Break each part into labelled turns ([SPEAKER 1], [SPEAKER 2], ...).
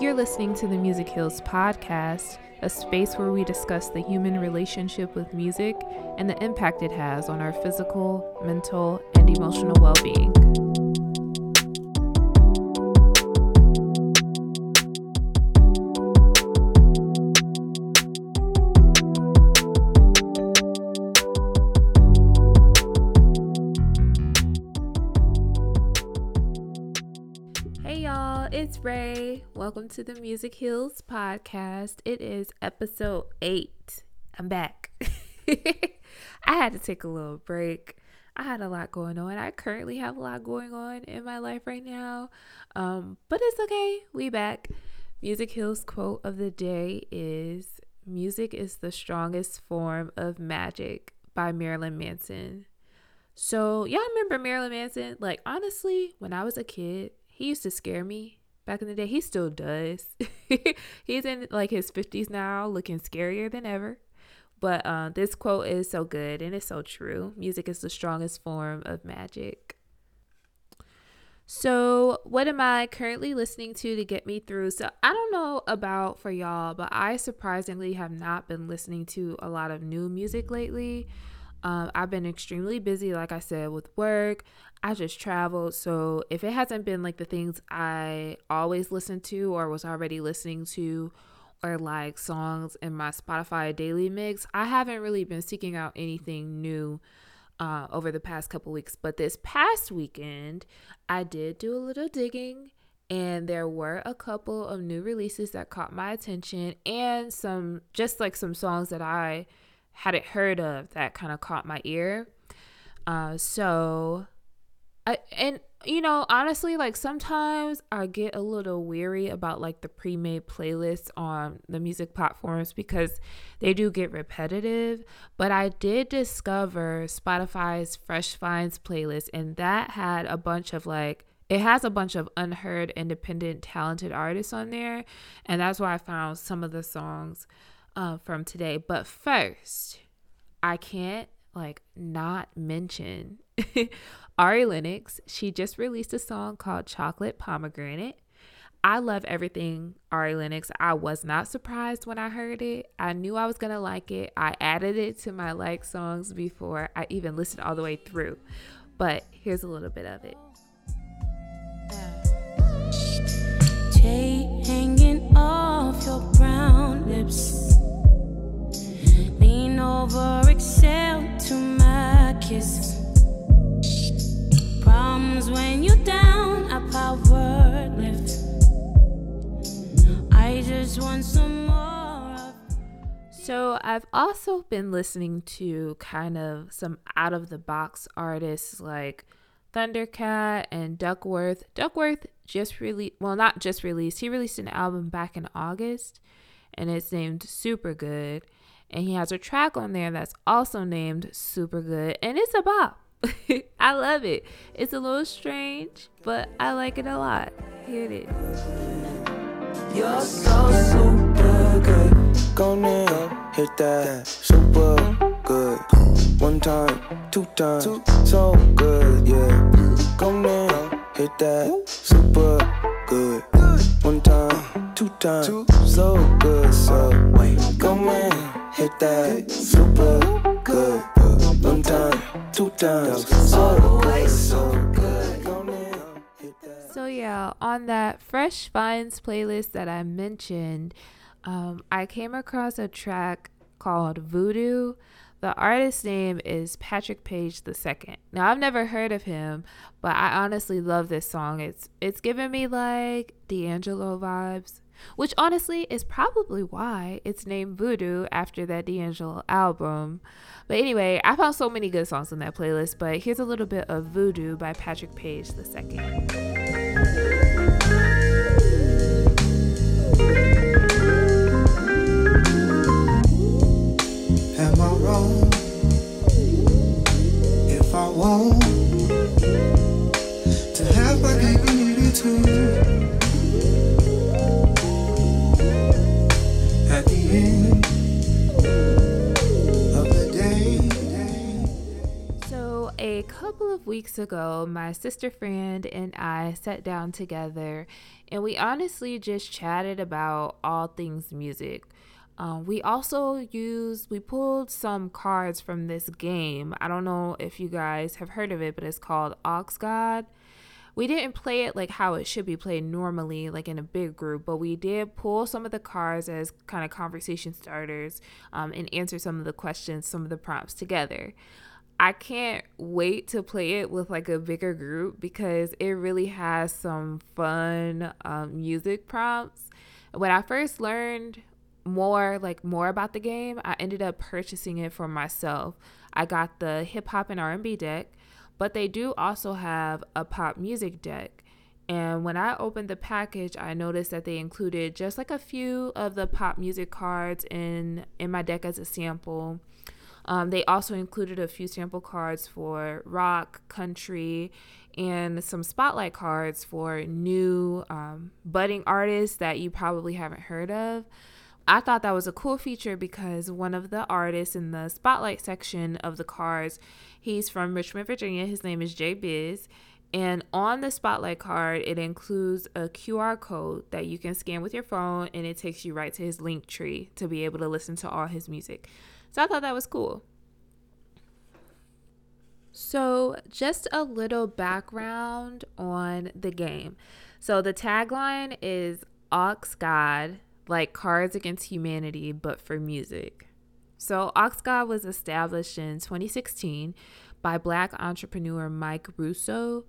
[SPEAKER 1] You're listening to the Music Heals podcast, a space where we discuss the human relationship with music and the impact it has on our physical, mental, and emotional well being. Welcome to the Music Heals podcast. It is episode eight. I'm back. I had to take a little break. I had a lot going on. I currently have a lot going on in my life right now. Um, but it's okay. We back. Music Heals quote of the day is Music is the strongest form of magic by Marilyn Manson. So, y'all remember Marilyn Manson? Like, honestly, when I was a kid, he used to scare me back in the day. He still does. He's in like his 50s now, looking scarier than ever. But uh, this quote is so good and it's so true. Music is the strongest form of magic. So, what am I currently listening to to get me through? So, I don't know about for y'all, but I surprisingly have not been listening to a lot of new music lately. Um, I've been extremely busy, like I said, with work. I just traveled. So if it hasn't been like the things I always listen to or was already listening to, or like songs in my Spotify daily mix, I haven't really been seeking out anything new uh, over the past couple weeks. But this past weekend, I did do a little digging and there were a couple of new releases that caught my attention and some just like some songs that I hadn't heard of that kind of caught my ear. Uh, so, I, and you know, honestly, like sometimes I get a little weary about like the pre made playlists on the music platforms because they do get repetitive. But I did discover Spotify's Fresh Finds playlist, and that had a bunch of like, it has a bunch of unheard, independent, talented artists on there. And that's where I found some of the songs uh, from today. But first, I can't like not mention Ari Lennox. She just released a song called Chocolate Pomegranate. I love everything Ari Lennox. I was not surprised when I heard it. I knew I was going to like it. I added it to my like songs before I even listened all the way through. But here's a little bit of it. hanging off your brown lips over, exhale to my kiss. Problems when you're down, I power lift. I just want some more. So, I've also been listening to kind of some out of the box artists like Thundercat and Duckwrth. Duckwrth just really well, not just released, he released an album back in August and it's named Super Good and he has a track on there that's also named Super Good, and it's a bop. I love it. It's a little strange, but I like it a lot. Here it is. You're so super good. Go now, hit that super good. One time, two times, so good, yeah. Go now, hit that super good. One time, two times, so good, so wait, go man hit that super good. Time, two times, so good. So yeah, on that Fresh Finds playlist that I mentioned, um, I came across a track called Voodoo. The artist's name is Patrick Paige II. Now I've never heard of him, but I honestly love this song. It's it's giving me like D'Angelo vibes which honestly is probably why it's named Voodoo after that D'Angelo album. But anyway, I found so many good songs on that playlist, but here's a little bit of Voodoo by Patrick Paige II. Am I wrong if I want to have my eat too? A couple of weeks ago, my sister friend and I sat down together and we honestly just chatted about all things music. Um, we also used, we pulled some cards from this game. I don't know if you guys have heard of it, but it's called Aux God. We didn't play it like how it should be played normally, like in a big group, but we did pull some of the cards as kind of conversation starters um, and answer some of the questions, some of the prompts together. I can't wait to play it with like a bigger group because it really has some fun um, music prompts. When I first learned more like more about the game, I ended up purchasing it for myself. I got the hip hop and R&B deck, but they do also have a pop music deck. And when I opened the package, I noticed that they included just like a few of the pop music cards in in my deck as a sample. Um, they also included a few sample cards for rock, country, and some spotlight cards for new um, budding artists that you probably haven't heard of. I thought that was a cool feature because one of the artists in the spotlight section of the cards, he's from Richmond, Virginia. His name is Jay Biz. And on the spotlight card, it includes a QR code that you can scan with your phone, and it takes you right to his Linktree to be able to listen to all his music. So I thought that was cool. So, just a little background on the game. So, the tagline is Aux God, like Cards Against Humanity, but for music. So, Aux God was established in 2016 by black entrepreneur Mike Russo.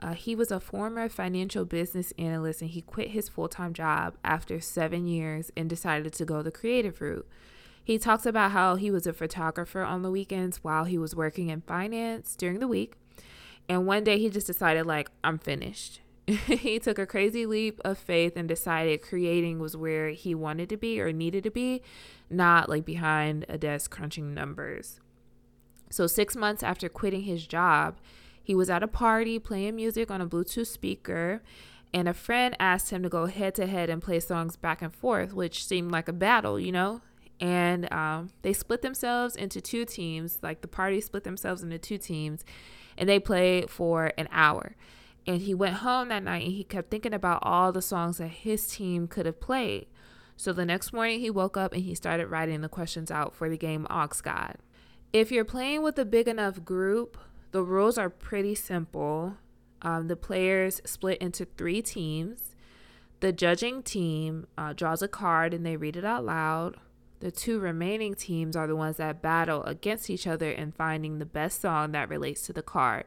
[SPEAKER 1] Uh, he was a former financial business analyst and he quit his full time job after seven years and decided to go the creative route. He talks about how he was a photographer on the weekends while he was working in finance during the week. And one day he just decided, like, I'm finished. he took a crazy leap of faith and decided creating was where he wanted to be or needed to be, not like behind a desk crunching numbers. So, six months after quitting his job, he was at a party playing music on a Bluetooth speaker, and a friend asked him to go head to head and play songs back and forth, which seemed like a battle, you know? And um, they split themselves into two teams. Like the party split themselves into two teams, and they played for an hour. And he went home that night and he kept thinking about all the songs that his team could have played. So the next morning he woke up and he started writing the questions out for the game Aux God. If you're playing with a big enough group, the rules are pretty simple. Um, the players split into three teams. The judging team uh, draws a card and they read it out loud. The two remaining teams are the ones that battle against each other in finding the best song that relates to the card.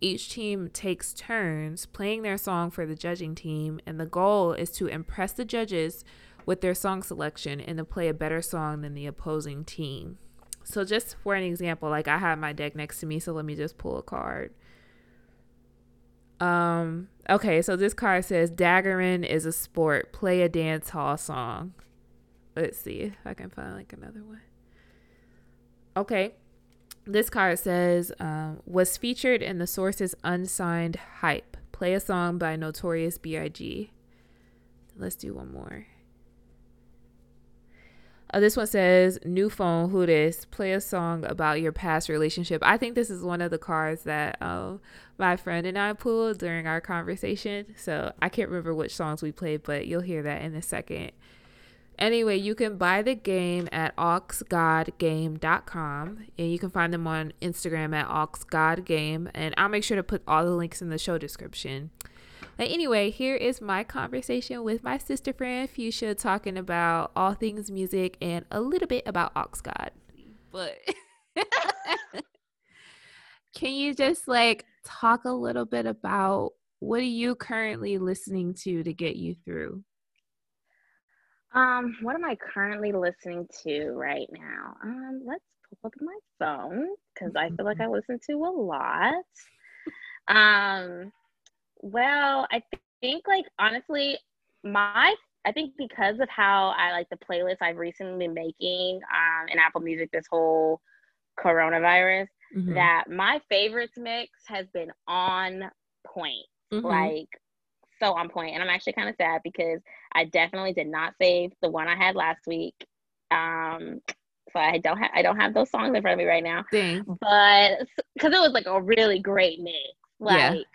[SPEAKER 1] Each team takes turns playing their song for the judging team, and the goal is to impress the judges with their song selection and to play a better song than the opposing team. So, just for an example, like I have my deck next to me, so let me just pull a card. Um, okay, so this card says Daggering is a sport, play a dance hall song. Let's see if I can find like another one. Okay. This card says um, was featured in the source's unsigned hype. Play a song by Notorious B.I.G. Let's do one more. Uh, this one says, New phone, who this? Play a song about your past relationship. I think this is one of the cards that uh, my friend and I pulled during our conversation. So I can't remember which songs we played, but you'll hear that in a second. Anyway, you can buy the game at auxgodgame.com and you can find them on Instagram at auxgodgame. And I'll make sure to put all the links in the show description. But anyway, here is my conversation with my sister friend Fuschia talking about all things music and a little bit about AUXGOD. But can you just like talk a little bit about what are you currently listening to to get you through?
[SPEAKER 2] Um, what am I currently listening to right now? Um, let's pull up my phone because I feel like I listen to a lot. Um, well, I think like honestly, my I think because of how I like the playlist I've recently been making um in Apple Music this whole coronavirus, mm-hmm. that my favorites mix has been on point. Mm-hmm. Like so on. And I'm actually kind of sad because I definitely did not save the one I had last week. Um, so I don't have I don't have those songs in front of me right now.
[SPEAKER 1] Dang.
[SPEAKER 2] But because it was like a really great mix, like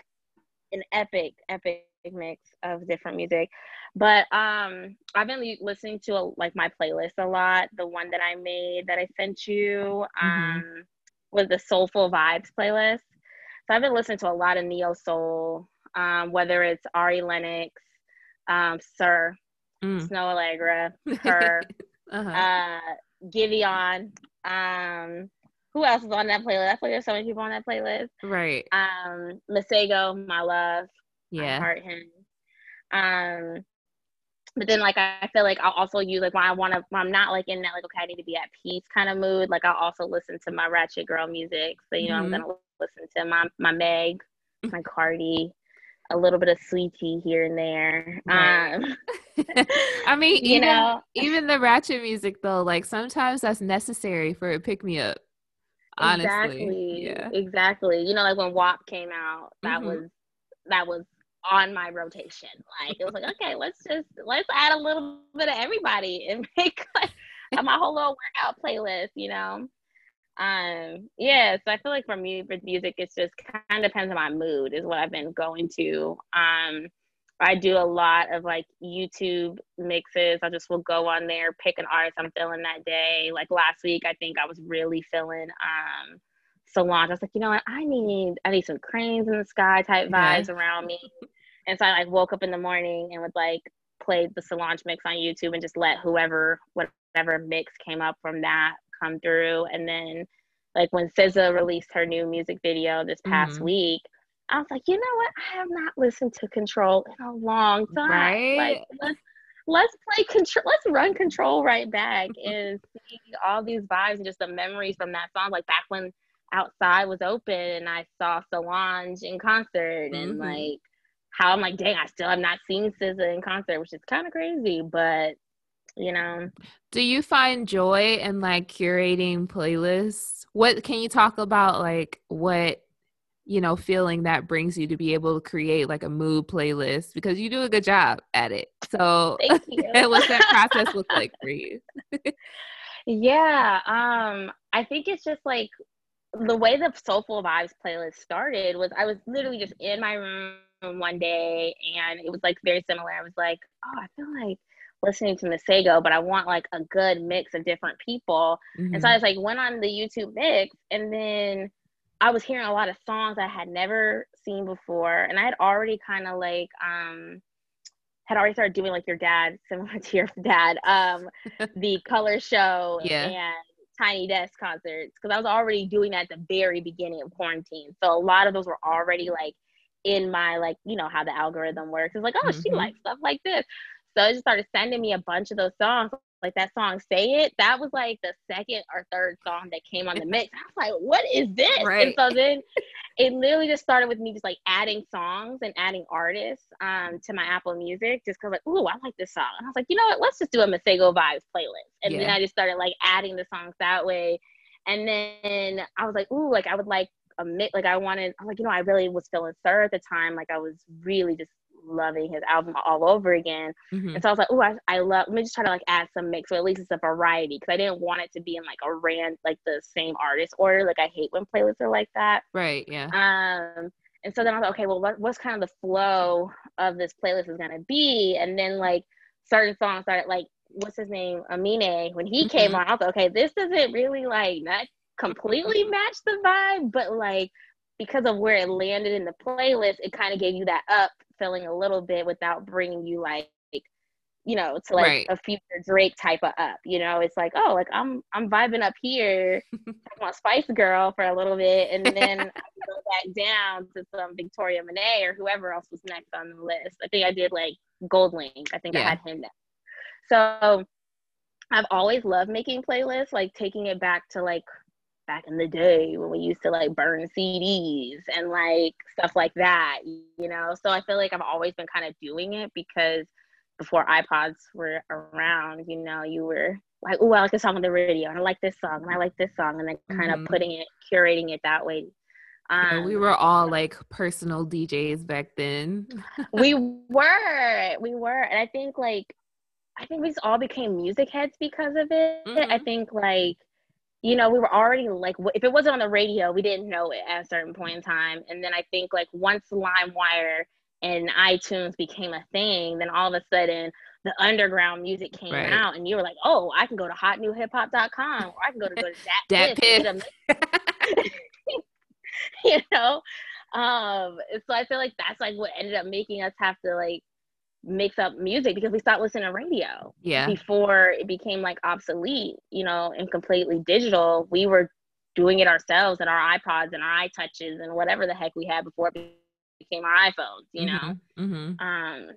[SPEAKER 1] Yeah.
[SPEAKER 2] an epic, epic mix of different music. But um, I've been li- listening to a, like my playlist a lot. The one that I made that I sent you um
[SPEAKER 1] Mhm.
[SPEAKER 2] was the Soulful Vibes playlist. So I've been listening to a lot of neo soul, um, whether it's Ari Lennox, um, Sir,
[SPEAKER 1] Mm.
[SPEAKER 2] Snoh Aalegra, her,
[SPEAKER 1] uh-huh.
[SPEAKER 2] uh, Giveon. Um, who else is on that playlist? I feel like there's so many people on that playlist.
[SPEAKER 1] right.
[SPEAKER 2] Um, Masego, my love, I
[SPEAKER 1] Yeah.
[SPEAKER 2] heart him. Um, but then like I feel like I'll also use like when I want to when I'm not like in that like okay I need to be at peace kind of mood. Like I'll also listen to my ratchet girl music. So you know
[SPEAKER 1] Mhm.
[SPEAKER 2] I'm gonna listen to my my Meg, my Cardi, a little bit of Saweetie here and there.
[SPEAKER 1] Right.
[SPEAKER 2] Um,
[SPEAKER 1] I mean,
[SPEAKER 2] you
[SPEAKER 1] even
[SPEAKER 2] know,
[SPEAKER 1] even the ratchet music though, like sometimes that's necessary for a pick me up. Honestly.
[SPEAKER 2] exactly,
[SPEAKER 1] Yeah.
[SPEAKER 2] exactly. You know, like when WAP came out, that
[SPEAKER 1] Mhm.
[SPEAKER 2] was that was on my rotation. Like it was like, okay, let's just let's add a little bit of everybody and make like my whole little workout playlist, you know. Um, yeah, so I feel like for me with music, it's just kind of depends on my mood, is what I've been going to. Um, I do a lot of like YouTube mixes. I just will go on there, pick an artist I'm feeling that day. Like last week, I think I was really feeling um Solange. I was like, you know what? I need I need some cranes in the sky type
[SPEAKER 1] Yeah.
[SPEAKER 2] vibes around me. And so I like woke up in the morning and would like play the Solange mix on YouTube and just let whoever whatever mix came up from that come through. And then like when SZA released her new music video this past
[SPEAKER 1] Mhm.
[SPEAKER 2] week, I was like, you know what? I have not listened to Control in a long time.
[SPEAKER 1] Right?
[SPEAKER 2] Like let's let's play control let's run control right back and see all these vibes and just the memories from that song. Like back when outside was open and I saw Solange in concert and
[SPEAKER 1] Mhm.
[SPEAKER 2] like how I'm like, dang, I still have not seen SZA in concert, which is kind of crazy, but you know,
[SPEAKER 1] Do you find joy in like curating playlists? What can you talk about like what you know feeling that brings you to be able to create like a mood playlist because you do a good job at it. So
[SPEAKER 2] thank you.
[SPEAKER 1] what's that process look like for you?
[SPEAKER 2] Yeah, um, I think it's just like the way the Soulful Vibes playlist started was I was literally just in my room one day and it was like very similar. I was like, oh, I feel like listening to Masego, but I want like a good mix of different people. And so
[SPEAKER 1] Mhm.
[SPEAKER 2] I was like, went on the YouTube mix and then I was hearing a lot of songs I had never seen before. And I had already kind of like, um, had already started doing like your dad, similar to your dad, um, the color show
[SPEAKER 1] Yeah.
[SPEAKER 2] and Tiny Desk concerts, because I was already doing that at the very beginning of quarantine. So a lot of those were already like in my like, you know how the algorithm works. It's like, oh, she
[SPEAKER 1] Mhm.
[SPEAKER 2] likes stuff like this. So it just started sending me a bunch of those songs. Like that song "Say It," that was like the second or third song that came on the mix. I was like, "What is this?" And so then it literally just started with me just like adding songs and adding artists um, to my Apple Music, just because like, "Ooh, I like this song," and I was like, "You know what? Let's just do a Masego Vibes playlist." And then I just started like adding the songs that way, and then I was like, "Ooh, like I would like a mix." Like I wanted, I'm like, you know, I really was feeling Sir at the time. Like I was really just loving his album all over again.
[SPEAKER 1] Mhm.
[SPEAKER 2] And so I was like, oh, I, I love, let me just try to like add some mix, so at least it's a variety because I didn't want it to be in like a rand, like the same artist order. Like I hate when playlists are like that.
[SPEAKER 1] Right, yeah.
[SPEAKER 2] Um, and so then I was like, okay, well, what, what's kind of the flow of this playlist is gonna be? And then like certain songs started like, what's his name, Amine, when he came
[SPEAKER 1] Mhm.
[SPEAKER 2] on, I was like, okay, this doesn't really like not completely match the vibe, but like because of where it landed in the playlist, it kind of gave you that up feeling a little bit without bringing you like, you know, to like
[SPEAKER 1] Right.
[SPEAKER 2] a future Drake type of up. You know, it's like, oh, like I'm I'm vibing up here, want Spice Girl for a little bit, and then I go back down to some Victoria Monet or whoever else was next on the list. I think I did like GoldLink. I think I had him next. So I've always loved making playlists, like taking it back to like back in the day when we used to like burn CDs and like stuff like that, you know. So I feel like I've always been kind of doing it because before iPods were around, you know, you were like, oh, I like this song on the radio, and I like this song, and I like this song, and then kind
[SPEAKER 1] Mhm.
[SPEAKER 2] of putting it, curating it that way.
[SPEAKER 1] Yeah,
[SPEAKER 2] Um,
[SPEAKER 1] we were all like personal DJs back then.
[SPEAKER 2] we were, we were, and I think like I think we just all became music heads because of it. Mm-hmm. I think like you know, we were already like, if it wasn't on the radio, we didn't know it at a certain point in time. And then I think like once LimeWire and iTunes became a thing, then all of a sudden the underground music came right. out, and you were like, oh, I can go to hotnewhiphop.com or I can go to go to
[SPEAKER 1] DatPiff.
[SPEAKER 2] you know, um, so I feel like that's like what ended up making us have to like mix up music because we stopped listening to radio.
[SPEAKER 1] Yeah.
[SPEAKER 2] Before it became like obsolete, you know, and completely digital, we were doing it ourselves and our iPods and our iTouches and whatever the heck we had before it became our iPhones, you know. Mm-hmm. Mm-hmm. Um,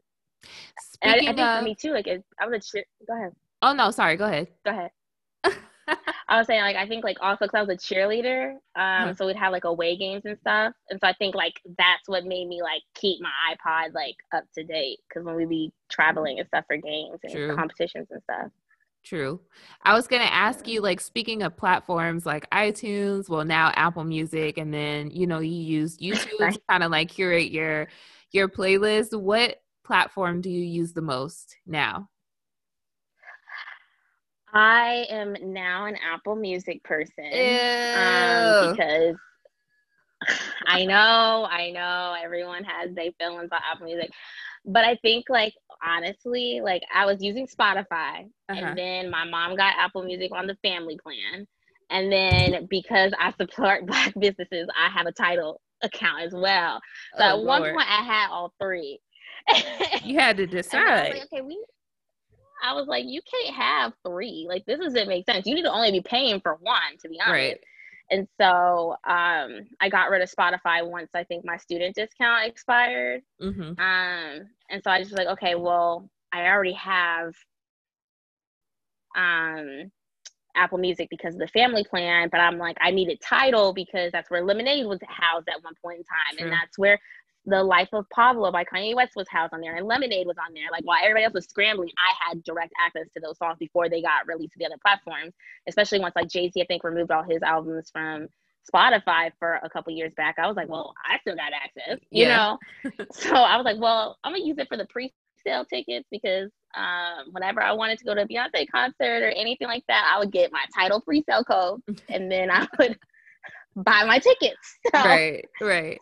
[SPEAKER 2] I, I, think of, for me too, like it, I was a cheer. Go ahead.
[SPEAKER 1] Oh no, sorry. Go ahead.
[SPEAKER 2] Go ahead. I was saying like I think like also because I was a cheerleader, um, mm-hmm. so we'd have like away games and stuff, and so I think like that's what made me like keep my iPod like up to date because when we be traveling and stuff for games and True. competitions and stuff.
[SPEAKER 1] True. I was gonna ask you like speaking of platforms like iTunes, well now Apple Music, and then you know you use YouTube right. to kind of like curate your your playlist. What platform do you use the most now?
[SPEAKER 2] I am now an Apple Music person um, because I know, I know everyone has their feelings about Apple Music, but I think like honestly, like I was using Spotify, uh-huh. and then my mom got Apple Music on the family plan, and then because I support Black businesses, I have a Tidal account as well. So oh, at Lord. one point, I had all three.
[SPEAKER 1] you had to decide.
[SPEAKER 2] Like, okay, we I was like, you can't have three. Like this doesn't make sense. You need to only be paying for one, to be honest. Right. And so um, I got rid of Spotify once I think my student discount expired. Mm-hmm. Um, and so I just was like, okay, well, I already have um, Apple Music because of the family plan, but I'm like, I needed Tidal because that's where Lemonade was housed at one point in time, True. and that's where the Life of Pablo by Kanye West was housed on there, and Lemonade was on there. Like while everybody else was scrambling, I had direct access to those songs before they got released to the other platforms. Especially once like Jay Z, I think, removed all his albums from Spotify for a couple years back. I was like, well, I still got access, you yeah. know. so I was like, well, I'm gonna use it for the pre-sale tickets because um, whenever I wanted to go to a Beyonce concert or anything like that, I would get my Tidal pre-sale code, and then I would buy my tickets.
[SPEAKER 1] So, right, right.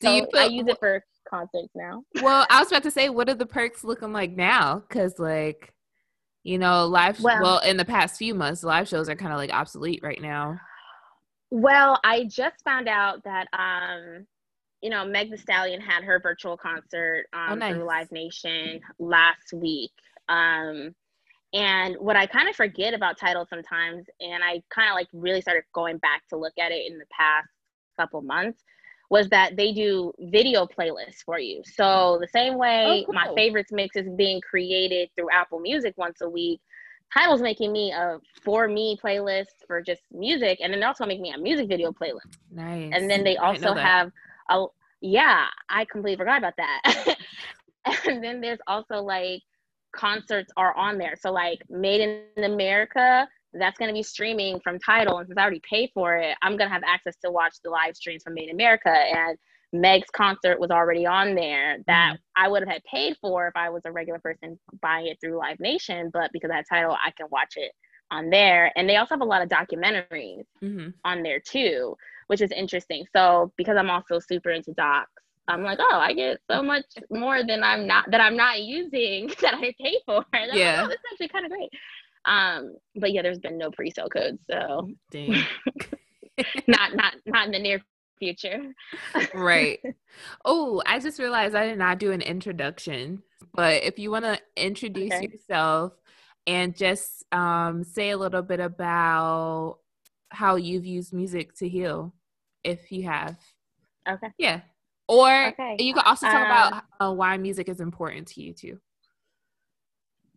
[SPEAKER 2] Do so you put, I use it for concerts now.
[SPEAKER 1] well, I was about to say, what are the perks looking like now? Because like, you know, live. Well, well, in the past few months, live shows are kind of like obsolete right now.
[SPEAKER 2] Well, I just found out that um, you know, Meg Thee Stallion had her virtual concert oh, um, oh, nice. through Live Nation last week. Um, and what I kind of forget about Tidal's sometimes, and I kind of like really started going back to look at it in the past couple months, was that they do video playlists for you. So the same way oh, cool. my favorites mix is being created through Apple Music once a week, Tidal's making me a for me playlist for just music, and then they're also making me a music video playlist.
[SPEAKER 1] Nice.
[SPEAKER 2] And then they also have a yeah, I completely forgot about that. and then there's also like concerts are on there. So like Made in America that's going to be streaming from Tidal. And since I already paid for it, I'm going to have access to watch the live streams from Made in America. And Meg's concert was already on there that mm-hmm. I would have had paid for if I was a regular person buying it through Live Nation. But because I have Tidal, I can watch it on there. And they also have a lot of documentaries mm-hmm. on there too, which is interesting. So because I'm also super into docs, I'm like, oh, I get so much more than I'm not that I'm not using that I pay for. And yeah, like, oh, this is actually kind of great. Um, but yeah, there's been no pre-sale codes, so not not not in the near future.
[SPEAKER 1] right. Oh, I just realized I did not do an introduction. But if you want to introduce okay. yourself and just um, say a little bit about how you've used music to heal, if you have.
[SPEAKER 2] Okay.
[SPEAKER 1] Yeah. Or okay. you can also talk um, about uh, why music is important to you too.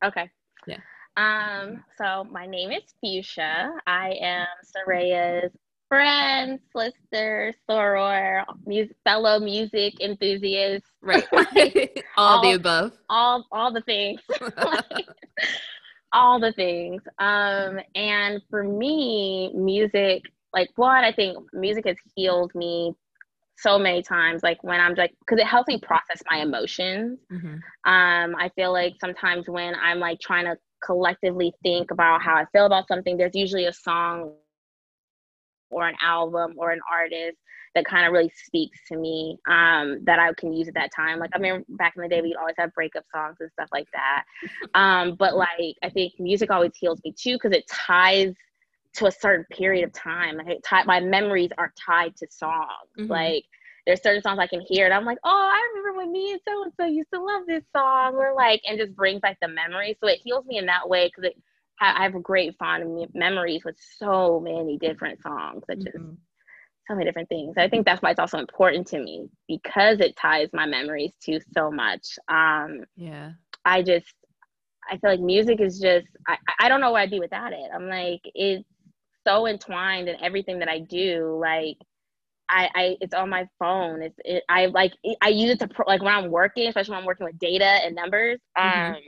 [SPEAKER 2] Okay.
[SPEAKER 1] Yeah.
[SPEAKER 2] Um, so my name is Fuschia. I am Soraya's friend, sister, soror, music, fellow music enthusiast.
[SPEAKER 1] Right. all, all, the above.
[SPEAKER 2] All all the things. like, all the things. Um, and for me, music, like one, I think music has healed me so many times like when i'm like because it helps me process my emotions mm-hmm. um i feel like sometimes when i'm like trying to collectively think about how i feel about something there's usually a song or an album or an artist that kind of really speaks to me um, that I can use at that time. Like I mean, back in the day, we'd always have breakup songs and stuff like that. Um, but like I think music always heals me too because it ties to a certain period of time. Like it tie, my memories are tied to songs. Mm-hmm. Like there's certain songs I can hear and I'm like, oh, I remember when me and so and so used to love this song, or like, and just brings back the memory. So it heals me in that way because it. I have great fond memories with so many different songs that just mm-hmm. so many different things. I think that's why it's also important to me because it ties my memories to so much. Um,
[SPEAKER 1] yeah,
[SPEAKER 2] I just I feel like music is just I I don't know what I'd be without it. I'm like it's so entwined in everything that I do. Like I, I it's on my phone. It's it, I like I use it to pro, like when I'm working, especially when I'm working with data and numbers. Mm-hmm. Um,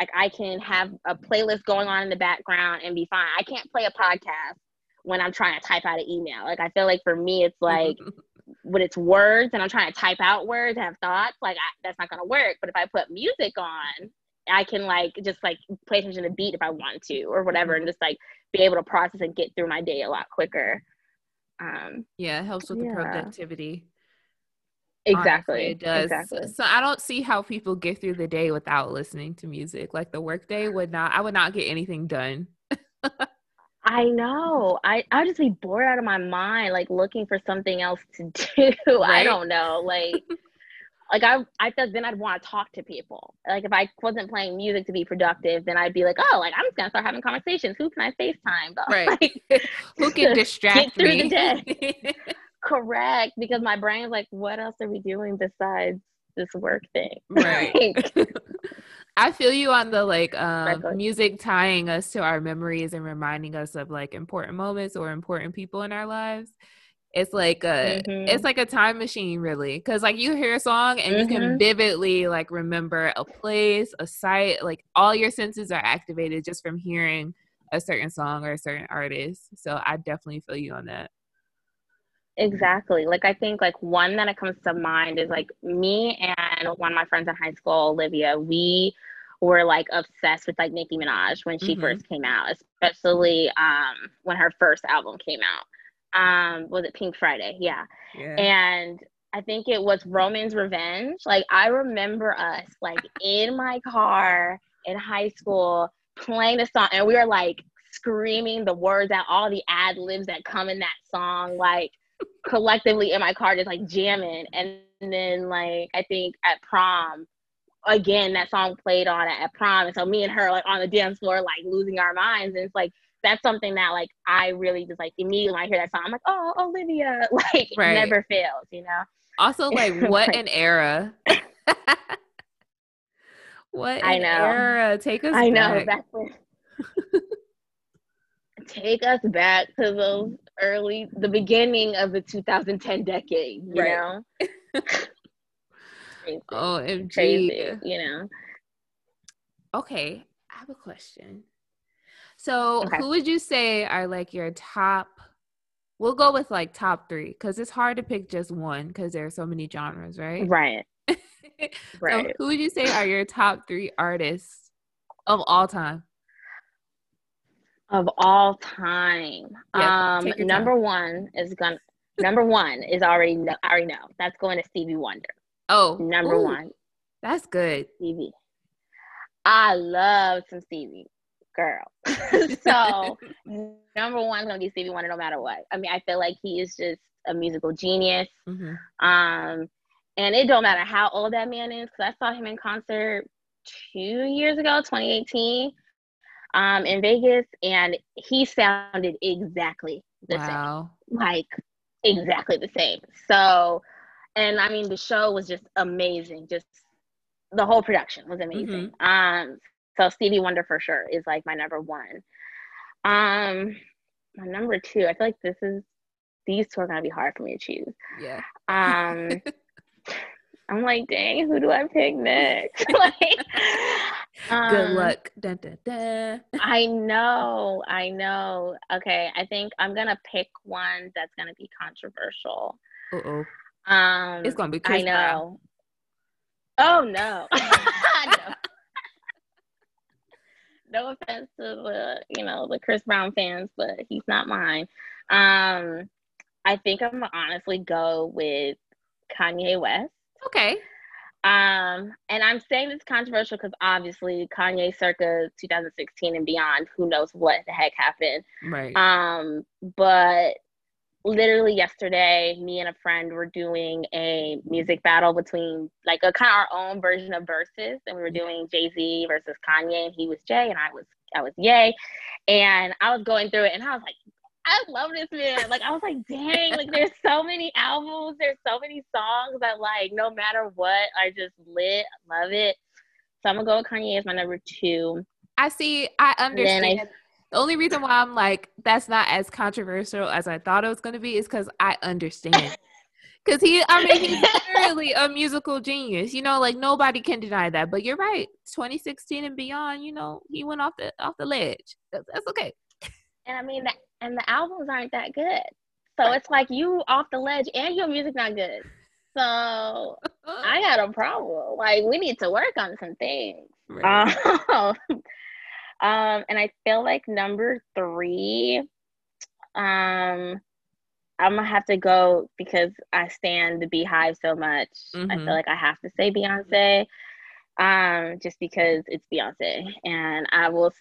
[SPEAKER 2] like I can have a playlist going on in the background and be fine. I can't play a podcast when I'm trying to type out an email. Like I feel like for me, it's like when it's words and I'm trying to type out words and have thoughts, like I, that's not gonna work. But if I put music on, I can like just like play attention to the beat if I want to or whatever, and just like be able to process and get through my day a lot quicker. Um,
[SPEAKER 1] yeah, it helps with yeah. the productivity.
[SPEAKER 2] Exactly.
[SPEAKER 1] Honestly, it does.
[SPEAKER 2] Exactly.
[SPEAKER 1] So I don't see how people get through the day without listening to music. Like the workday would not I would not get anything done.
[SPEAKER 2] I know. I I would just be bored out of my mind, like looking for something else to do. Right? I don't know. Like like I I thought then I'd want to talk to people. Like if I wasn't playing music to be productive, then I'd be like, oh, like I'm just gonna start having conversations. Who can I FaceTime?
[SPEAKER 1] Right. Like, Who can distract
[SPEAKER 2] get me? through the day? Correct, because my brain is like, what else are we doing besides this work thing?
[SPEAKER 1] Right. I feel you on the like um, music tying us to our memories and reminding us of like important moments or important people in our lives it's like a mm-hmm. it's like a time machine really because like you hear a song and mm-hmm. you can mm-hmm. vividly like remember a place a site like all your senses are activated just from hearing a certain song or a certain artist so i definitely feel you on that
[SPEAKER 2] exactly like i think like one that comes to mind is like me and one of my friends in high school olivia we were like obsessed with like nicki minaj when she mm-hmm. first came out especially um when her first album came out um was it pink friday? Yeah. yeah. And i think it was roman's revenge. Like i remember us like in my car in high school playing the song and we were like screaming the words out all the ad libs that come in that song like collectively in my car just like jamming. And then like i think at prom again that song played on at, at prom. And so me and her like on the dance floor like losing our minds. And it's like that's something that like I really just like immediately when I hear that song, I'm like, oh, Olivia, like right. never fails, you know.
[SPEAKER 1] Also, like, what an era! what I know. era! Take us.
[SPEAKER 2] I
[SPEAKER 1] back.
[SPEAKER 2] know. When... Take us back to those early, the beginning of the 2010 decade. You right. know.
[SPEAKER 1] Oh, MG.
[SPEAKER 2] Crazy, you know.
[SPEAKER 1] Okay, I have a question. So, okay. who would you say are like your top? We'll go with like top three because it's hard to pick just one because there are so many genres, right?
[SPEAKER 2] Right.
[SPEAKER 1] right. So who would you say are your top three artists of all time?
[SPEAKER 2] Of all time, yeah, um, number time. one is gonna. number one is already. I already know that's going to Stevie Wonder.
[SPEAKER 1] Oh,
[SPEAKER 2] number ooh, one.
[SPEAKER 1] That's good.
[SPEAKER 2] Stevie. I love some Stevie girl. so number one gonna be Stevie Wonder no matter what. I mean, I feel like he is just a musical genius. Mm-hmm. Um, and it don't matter how old that man is, because I saw him in concert two years ago, 2018, um, in Vegas, and he sounded exactly the wow. same. Like exactly the same. So, and I mean, the show was just amazing. Just the whole production was amazing. Mm-hmm. Um, so Stevie Wonder for sure is like my number one. Um, my number two, I feel like this is these two are gonna be hard for me to choose.
[SPEAKER 1] Yeah.
[SPEAKER 2] Um, I'm like, dang, who do I pick next? like,
[SPEAKER 1] um, good luck. Dun, dun, dun.
[SPEAKER 2] I know, I know. Okay, I think I'm gonna pick one that's gonna be controversial.
[SPEAKER 1] oh.
[SPEAKER 2] Um,
[SPEAKER 1] It's gonna be Chris
[SPEAKER 2] I
[SPEAKER 1] Brown.
[SPEAKER 2] know. Oh no. no. No offense to the you know the Chris Brown fans, but he's not mine. Um, I think I'm gonna honestly go with Kanye West.
[SPEAKER 1] Okay.
[SPEAKER 2] Um, and I'm saying it's controversial because obviously Kanye circa 2016 and beyond, who knows what the heck happened.
[SPEAKER 1] Right.
[SPEAKER 2] Um, but literally yesterday, me and a friend were doing a music battle between like a kind of our own version of Verzuz, and we were doing Jay Z versus Kanye, and he was Jay, and I was I was Ye, and I was going through it, and I was like. I love this man. Like I was like, dang, like there's so many albums, there's so many songs that like no matter what, I just lit, love it. So I'm gonna go with Kanye as my number two.
[SPEAKER 1] I see. I understand.
[SPEAKER 2] I
[SPEAKER 1] The only reason why I'm like that's not as controversial as I thought it was going to be is because I understand. Because he, I mean, he's literally a musical genius. You know, like nobody can deny that. But you're right. 2016 and beyond, you know, he went off the off the ledge. That's, that's okay.
[SPEAKER 2] And I mean, that, and the albums aren't that good. So it's like you off the ledge and your music not good. So I got a problem. Like we need to work on some things.
[SPEAKER 1] Right.
[SPEAKER 2] Um, um, and I feel like number three, um, I'm gonna have to go because I stand the BeyHive so much. I
[SPEAKER 1] Mhm.
[SPEAKER 2] feel like I have to say Beyonce, um, just because it's Beyonce, and I will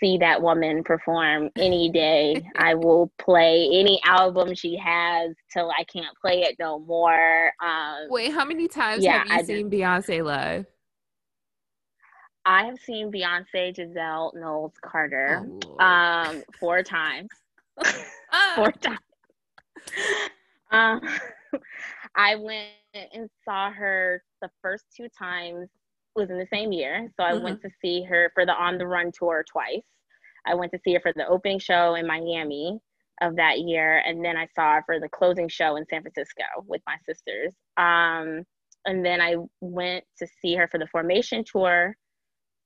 [SPEAKER 2] see that woman perform any day. I will play any album she has till I can't play it no more. Um,
[SPEAKER 1] Wait, how many times
[SPEAKER 2] Yeah,
[SPEAKER 1] have you
[SPEAKER 2] I do.
[SPEAKER 1] seen Beyonce live?
[SPEAKER 2] I have seen Beyonce, Giselle, Knowles, Carter,
[SPEAKER 1] Oh,
[SPEAKER 2] um, four times. Four times. Um, I went and saw her the first two times was in the same year. So I went to see her for the On the Run tour twice. I went to see her for the opening show in Miami of that year, and then I saw her for the closing show in San Francisco with my sisters. Um, and then I went to see her for the Formation tour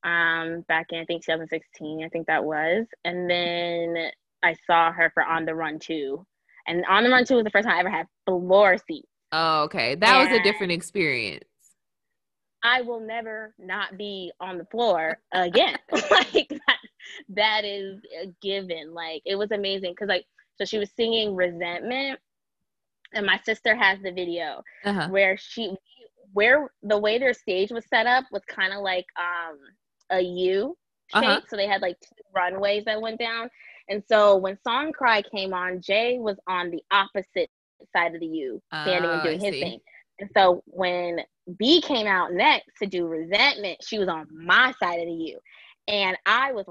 [SPEAKER 2] um, back in I think 2016. I think that was, and then I saw her for On the Run 2. And On the Run 2 was the first time I ever had floor seats.
[SPEAKER 1] Oh, okay. That was a different experience.
[SPEAKER 2] I will never not be on the floor again. like that, that is a given. Like it was amazing because like so she was singing Resentment, and my sister has the video
[SPEAKER 1] Uh-huh.
[SPEAKER 2] where she where the way their stage was set up was kind of like um a U shape.
[SPEAKER 1] Uh-huh.
[SPEAKER 2] So they had like two runways that went down. And so when Song Cry came on, Jay was on the opposite side of the U, standing
[SPEAKER 1] Oh,
[SPEAKER 2] and doing
[SPEAKER 1] I
[SPEAKER 2] his
[SPEAKER 1] see.
[SPEAKER 2] thing. And so when B came out next to do Resentment, she was on my side of the U. And I was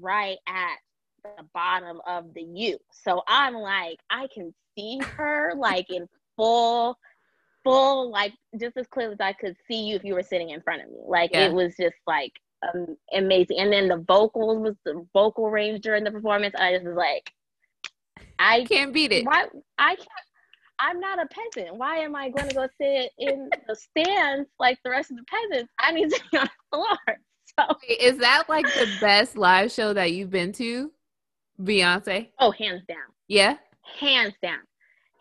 [SPEAKER 2] right at the bottom of the U. So I'm like, I can see her like in full, full, like just as clear as I could see you if you were sitting in front of me. Like
[SPEAKER 1] Yeah.
[SPEAKER 2] it was just like um, amazing. And then the vocals was the vocal range during the performance. I just was like, I
[SPEAKER 1] Can't beat it.
[SPEAKER 2] why I can't. I'm not a peasant. Why am I going to go sit in the stands like the rest of the peasants? I need to be on the floor. So,
[SPEAKER 1] Wait, Is that like the best live show that you've been to? Beyonce?
[SPEAKER 2] oh, hands down,
[SPEAKER 1] Yeah.
[SPEAKER 2] hands down,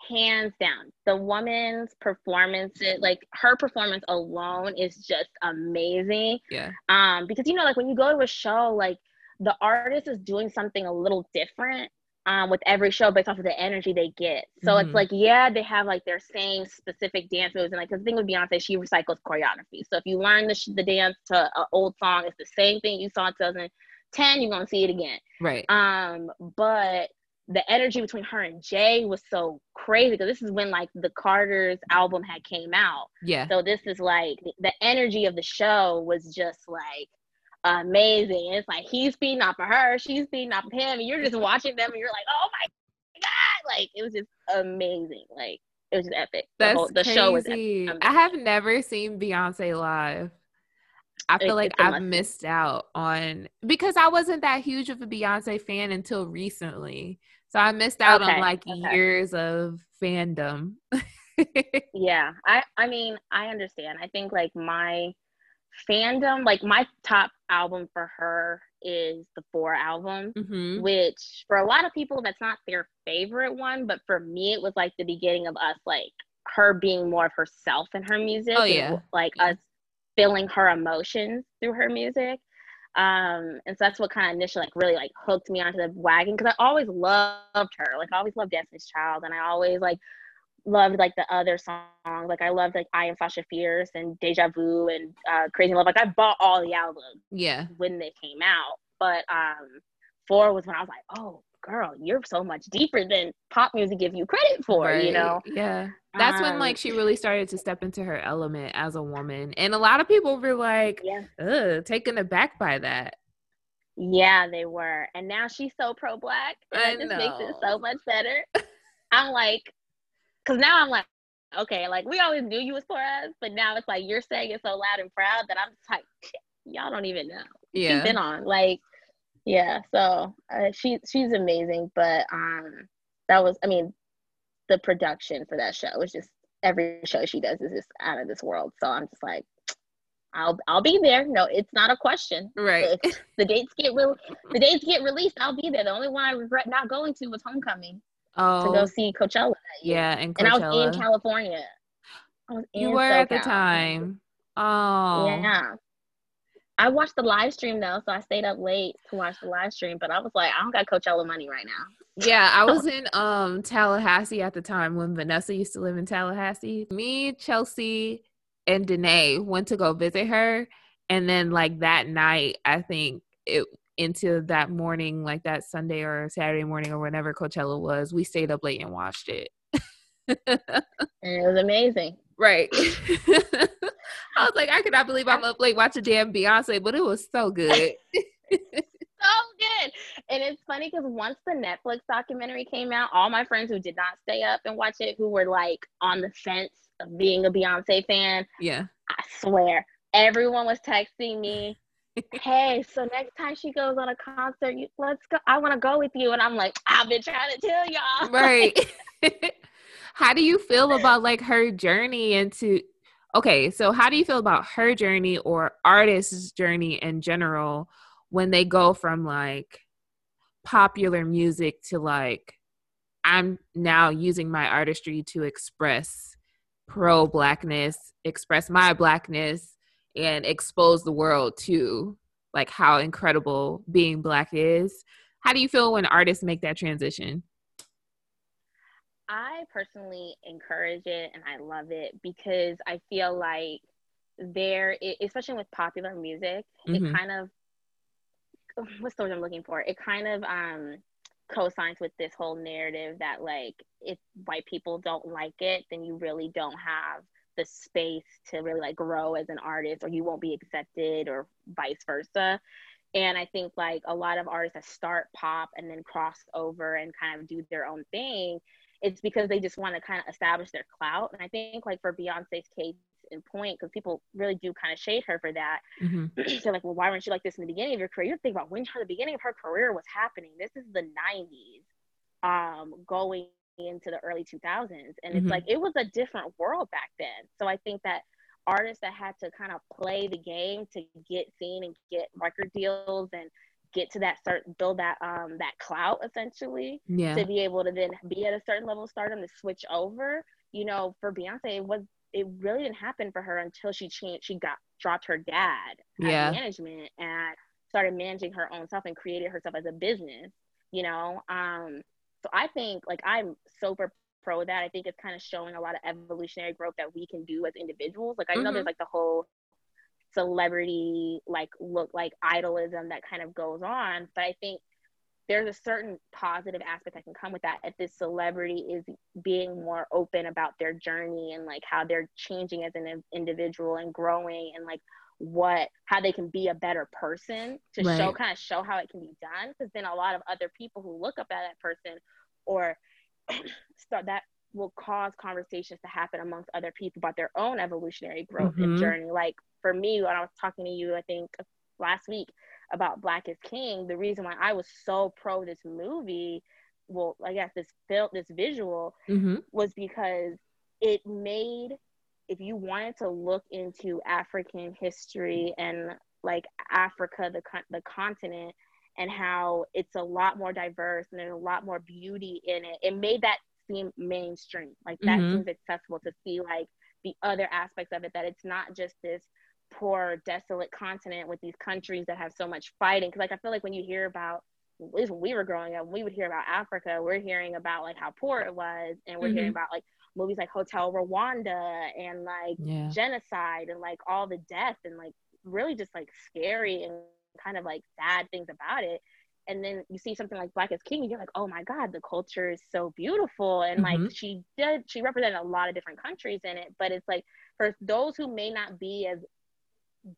[SPEAKER 2] hands down. The woman's performance, like her performance alone, is just amazing.
[SPEAKER 1] Yeah.
[SPEAKER 2] Um, because you know, like when you go to a show, like the artist is doing something a little different um, with every show based off of the energy they get. So
[SPEAKER 1] Mhm.
[SPEAKER 2] it's like, yeah, they have like their same specific dance moves, and like 'cause the thing with Beyonce, she recycles choreography. So if you learn the, sh- the dance to an old song, it's the same thing you saw in 2010, you're gonna see it again.
[SPEAKER 1] Right.
[SPEAKER 2] Um, but the energy between her and Jay was so crazy because this is when like the Carter's album had came out.
[SPEAKER 1] Yeah.
[SPEAKER 2] So this is like the energy of the show was just like amazing. It's like he's speeding up of her, she's speeding up for him, and you're just watching them and you're like, oh my god, like it was just amazing. Like it was just epic. The, whole, the show was epic.
[SPEAKER 1] I have never seen Beyonce live. I feel
[SPEAKER 2] It-
[SPEAKER 1] like I've missed out on because I wasn't that huge of a Beyonce fan until recently. So I missed out on like
[SPEAKER 2] okay.
[SPEAKER 1] years of fandom.
[SPEAKER 2] Yeah, I I mean I understand. I think like my fandom, like my top album for her is the Four album.
[SPEAKER 1] hmm
[SPEAKER 2] which for a lot of people that's not their favorite one but for me it was like the beginning of us like her being more of herself in her music.
[SPEAKER 1] Oh yeah,
[SPEAKER 2] like
[SPEAKER 1] yeah.
[SPEAKER 2] us feeling her emotions through her music. Um, and so that's what kind of initially like really like hooked me onto the wagon because I always loved her. Like I always loved Destiny's Child, and I always like loved like the other songs. Like I loved like I Am Sasha Fierce and Deja Vu and uh, Crazy Love. Like I bought all the albums
[SPEAKER 1] yeah,
[SPEAKER 2] when they came out. But um, four was when I was like, oh girl, you're so much deeper than pop music give you credit for.
[SPEAKER 1] right.
[SPEAKER 2] You know?
[SPEAKER 1] Yeah, that's when
[SPEAKER 2] Um,
[SPEAKER 1] like she really started to step into her element as a woman, and a lot of people were like,
[SPEAKER 2] Yeah.
[SPEAKER 1] Taken aback by that.
[SPEAKER 2] Yeah, they were. And now she's so pro black. And that just makes it so much better. I'm like, because now I'm like, okay, like we always knew you was for us, but now it's like you're saying it so loud and proud that I'm just like, y'all don't even know. She's
[SPEAKER 1] Yeah,
[SPEAKER 2] been on. Like, yeah, so uh, she she's amazing. But um that was I mean, the production for that show was just every show she does is just out of this world. So I'm just like, I'll I'll be there. No, it's not a question
[SPEAKER 1] right.
[SPEAKER 2] if the dates get real the dates get released i'll be there the only one i regret not going to was homecoming Oh. to go
[SPEAKER 1] Oh,
[SPEAKER 2] see coachella
[SPEAKER 1] yeah, and
[SPEAKER 2] and i was in california I was
[SPEAKER 1] you
[SPEAKER 2] in
[SPEAKER 1] were at the time. Oh,
[SPEAKER 2] yeah i watched the live stream though so i stayed up late to watch the live stream but i was like i don't got coachella money right now
[SPEAKER 1] Yeah, I was in um Tallahassee at the time when Vanessa used to live in Tallahassee. Me, Chelsea, and Danae went to go visit her. And then like that night, I think it into that morning, like that Sunday or Saturday morning or whenever Coachella was, we stayed up late and watched it.
[SPEAKER 2] and it was amazing
[SPEAKER 1] right. I was like, I cannot believe I'm up late watching damn Beyonce, but it was so good.
[SPEAKER 2] so good and it's funny because once the netflix documentary came out all my friends who did not stay up and watch it who were like on the fence of being a beyonce fan
[SPEAKER 1] yeah.
[SPEAKER 2] I swear, everyone was texting me, "Hey, so next time she goes on a concert, you, let's go. I want to go with you." And I'm like, "I've been trying to tell y'all,
[SPEAKER 1] right? how do you feel about like her journey into okay so how do you feel about her journey or artists journey in general when they go from like popular music to like i'm now using my artistry to express pro blackness express my blackness and expose the world to like how incredible being black is? How do you feel when artists make that transition
[SPEAKER 2] I personally encourage it and I love it because I feel like there, especially with popular music,
[SPEAKER 1] Mhm.
[SPEAKER 2] it kind of what's the word I'm looking for? It kind of um co-signs with this whole narrative that like if white people don't like it, then you really don't have the space to really like grow as an artist or you won't be accepted or vice versa. And I think like a lot of artists that start pop and then cross over and kind of do their own thing, it's because they just want to kind of establish their clout. And I think like for Beyonce's case in point, because people really do kind of shade her for that.
[SPEAKER 1] Mhm.
[SPEAKER 2] They're like, well, why weren't you like this in the beginning of your career? You think about when her the beginning of her career was happening. This is the '90s, um, going into the early 2000s, and
[SPEAKER 1] Mhm.
[SPEAKER 2] it's like it was a different world back then. So I think that artists that had to kind of play the game to get seen and get record deals and get to that certain build that um that clout essentially
[SPEAKER 1] yeah
[SPEAKER 2] to be able to then be at a certain level of stardom to switch over. You know, for Beyonce, it was it really didn't happen for her until she changed. She got dropped her dad
[SPEAKER 1] Yeah.
[SPEAKER 2] management and started managing her own self and created herself as a business. You know, um, so I think like I'm super pro that. I think it's kind of showing a lot of evolutionary growth that we can do as individuals. Like I know
[SPEAKER 1] Mhm.
[SPEAKER 2] there's like the whole celebrity like look like idolism that kind of goes on, but I think there's a certain positive aspect that can come with that if this celebrity is being more open about their journey and like how they're changing as an individual and growing and like what how they can be a better person to show kind of show how it can be done because then a lot of other people who look up at that person or start that will cause conversations to happen amongst other people about their own evolutionary growth
[SPEAKER 1] Mhm.
[SPEAKER 2] and journey like for me when i was talking to you i think last week about Black is King, the reason why I was so pro this movie, well, I guess this film, this visual,
[SPEAKER 1] hmm
[SPEAKER 2] was because it made, if you wanted to look into African history and like Africa, the the continent, and how it's a lot more diverse and there's a lot more beauty in it, it made that seem mainstream. Like that mm-hmm. seems accessible to see like the other aspects of it. That it's not just this poor, desolate continent with these countries that have so much fighting. Because like I feel like when you hear about at least when we were growing up, we would hear about Africa. We're hearing about like how poor it was, and we're mm-hmm. hearing about like movies like Hotel Rwanda and like yeah. genocide and like all the death and like really just like scary and kind of like sad things about it. And then you see something like Black is King, and you're like, oh my God, the culture is so beautiful. And mm-hmm. like she did, she represented a lot of different countries in it. But it's like for those who may not be as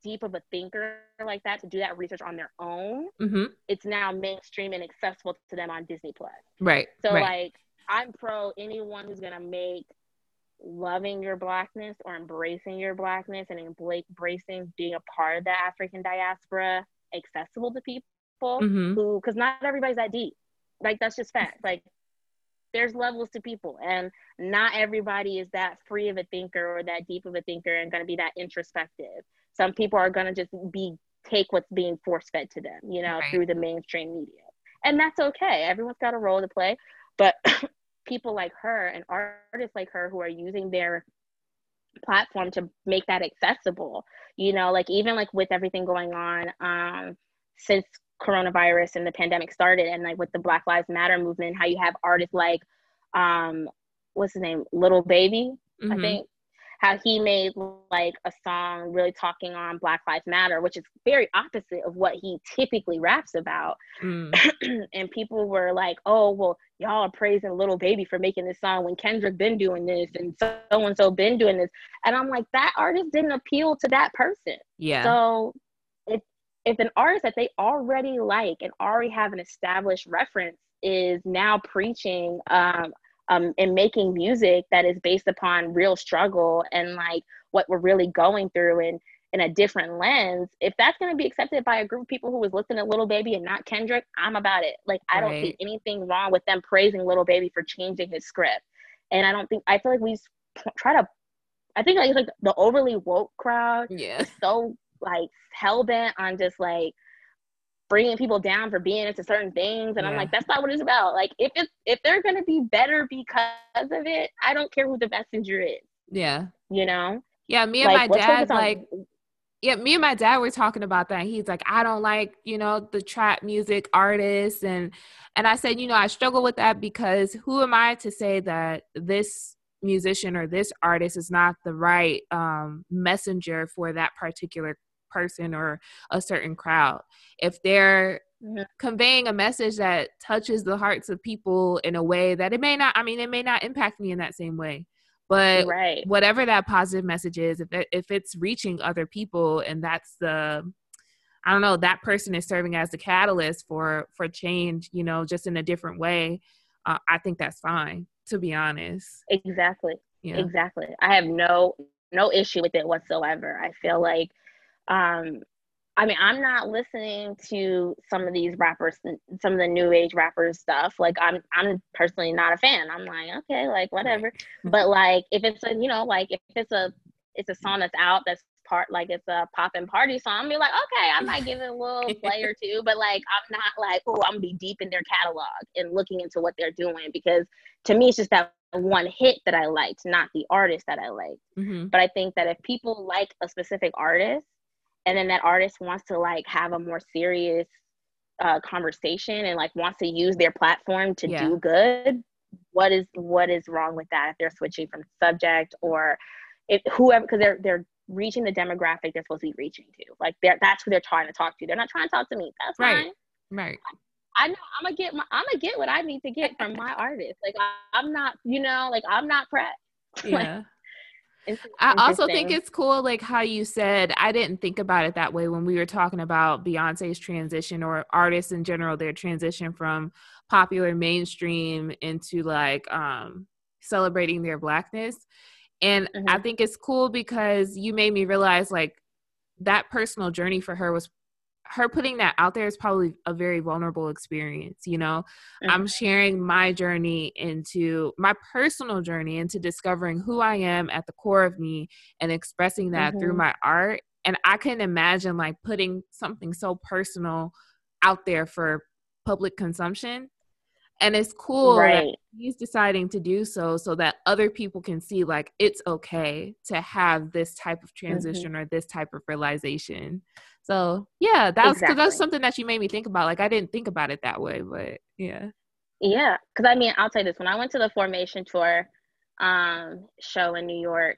[SPEAKER 2] deep of a thinker like that to do that research on their own, mm-hmm. it's now mainstream and accessible to them on Disney Plus.
[SPEAKER 1] Right.
[SPEAKER 2] So
[SPEAKER 1] right.
[SPEAKER 2] like I'm pro anyone who's gonna make loving your blackness or embracing your blackness and embracing being a part of the African diaspora accessible to people mm-hmm. who because not everybody's that deep. Like that's just fact. Like there's levels to people and not everybody is that free of a thinker or that deep of a thinker and going to be that introspective some people are going to just be take what's being force fed to them you know right. through the mainstream media and that's okay everyone's got a role to play but people like her and artists like her who are using their platform to make that accessible you know like even like with everything going on um since coronavirus and the pandemic started and like with the black lives matter movement how you have artists like um what's his name Lil Baby mm-hmm. i think how he made like a song really talking on Black Lives Matter, which is very opposite of what he typically raps about. Mm. and people were like, "Oh, well, y'all are praising Lil Baby for making this song when Kendrick been doing this and so and so been doing this." And I'm like, that artist didn't appeal to that person.
[SPEAKER 1] Yeah.
[SPEAKER 2] So if an artist that they already like and already have an established reference is now preaching um, um, and making music that is based upon real struggle and like what we're really going through and in a different lens, if that's going to be accepted by a group of people who was listening to Lil Baby and not Kendrick, I'm about it. Like, I right. don't see anything wrong with them praising Lil Baby for changing his script. And I don't think, I feel like we try to, I think like, like the overly woke crowd
[SPEAKER 1] yeah.
[SPEAKER 2] is so like hell bent on just like bringing people down for being into certain things. And yeah. i'm like that's not what it's about. Like if it's if they're going to be better because of it i don't care who the messenger is.
[SPEAKER 1] Yeah.
[SPEAKER 2] You know?
[SPEAKER 1] Yeah me and like, my dad like yeah me and my dad were talking about that. He's like i don't like you know the trap music artists. And and i said you know i struggle with that because who am i to say that this musician or this artist is not the right um, messenger for that particular person or a certain crowd. If they're mm-hmm. conveying a message that touches the hearts of people in a way that it may not, I mean, it may not impact me in that same way. But
[SPEAKER 2] right.
[SPEAKER 1] whatever that positive message is, if it, if it's reaching other people and that's the I don't know, that person is serving as the catalyst for for change, you know, just in a different way. Uh, I think that's fine, to be honest.
[SPEAKER 2] Exactly. Yeah. Exactly. I have no no issue with it whatsoever. I feel like um I mean, I'm not listening to some of these rappers, some of the new age rappers stuff. Like, I'm, I'm personally not a fan. I'm like, okay, like whatever. But like, if it's a, you know, like if it's a, it's a song that's out that's part, like it's a pop and party song. I'm be like, okay, I might give it a little play or two. But like, I'm not like, oh, I'm gonna be deep in their catalog and looking into what they're doing because to me, it's just that one hit that I liked, not the artist that I liked. Mm-hmm. But I think that if people like a specific artist and then that artist wants to like have a more serious uh, conversation and like wants to use their platform to yeah. do good what is what is wrong with that if they're switching from subject or if whoever because they're they're reaching the demographic they're supposed to be reaching to like they're that's who they're trying to talk to they're not trying to talk to me that's
[SPEAKER 1] right
[SPEAKER 2] fine.
[SPEAKER 1] right
[SPEAKER 2] I know I'm gonna get my I'm gonna get what I need to get from my artist. Like I, am not, you know, like I'm not pressed.
[SPEAKER 1] Yeah. like, I also think it's cool, like how you said, I didn't think about it that way when we were talking about Beyonce's transition or artists in general, their transition from popular mainstream into like um celebrating their blackness. And mm-hmm. I think it's cool because you made me realize like that personal journey for her was her putting that out there is probably a very vulnerable experience you know mm-hmm. i'm sharing my journey into my personal journey into discovering who i am at the core of me and expressing that mm-hmm. through my art and i can imagine like putting something so personal out there for public consumption and it's cool right. that he's deciding to do so so that other people can see like it's okay to have this type of mm-hmm. transition mm-hmm. or this type of realization so yeah that was because that's something that you made me think about like i didn't think about it that way but yeah
[SPEAKER 2] yeah because i mean i'll tell you this when i went to the formation tour um show in new york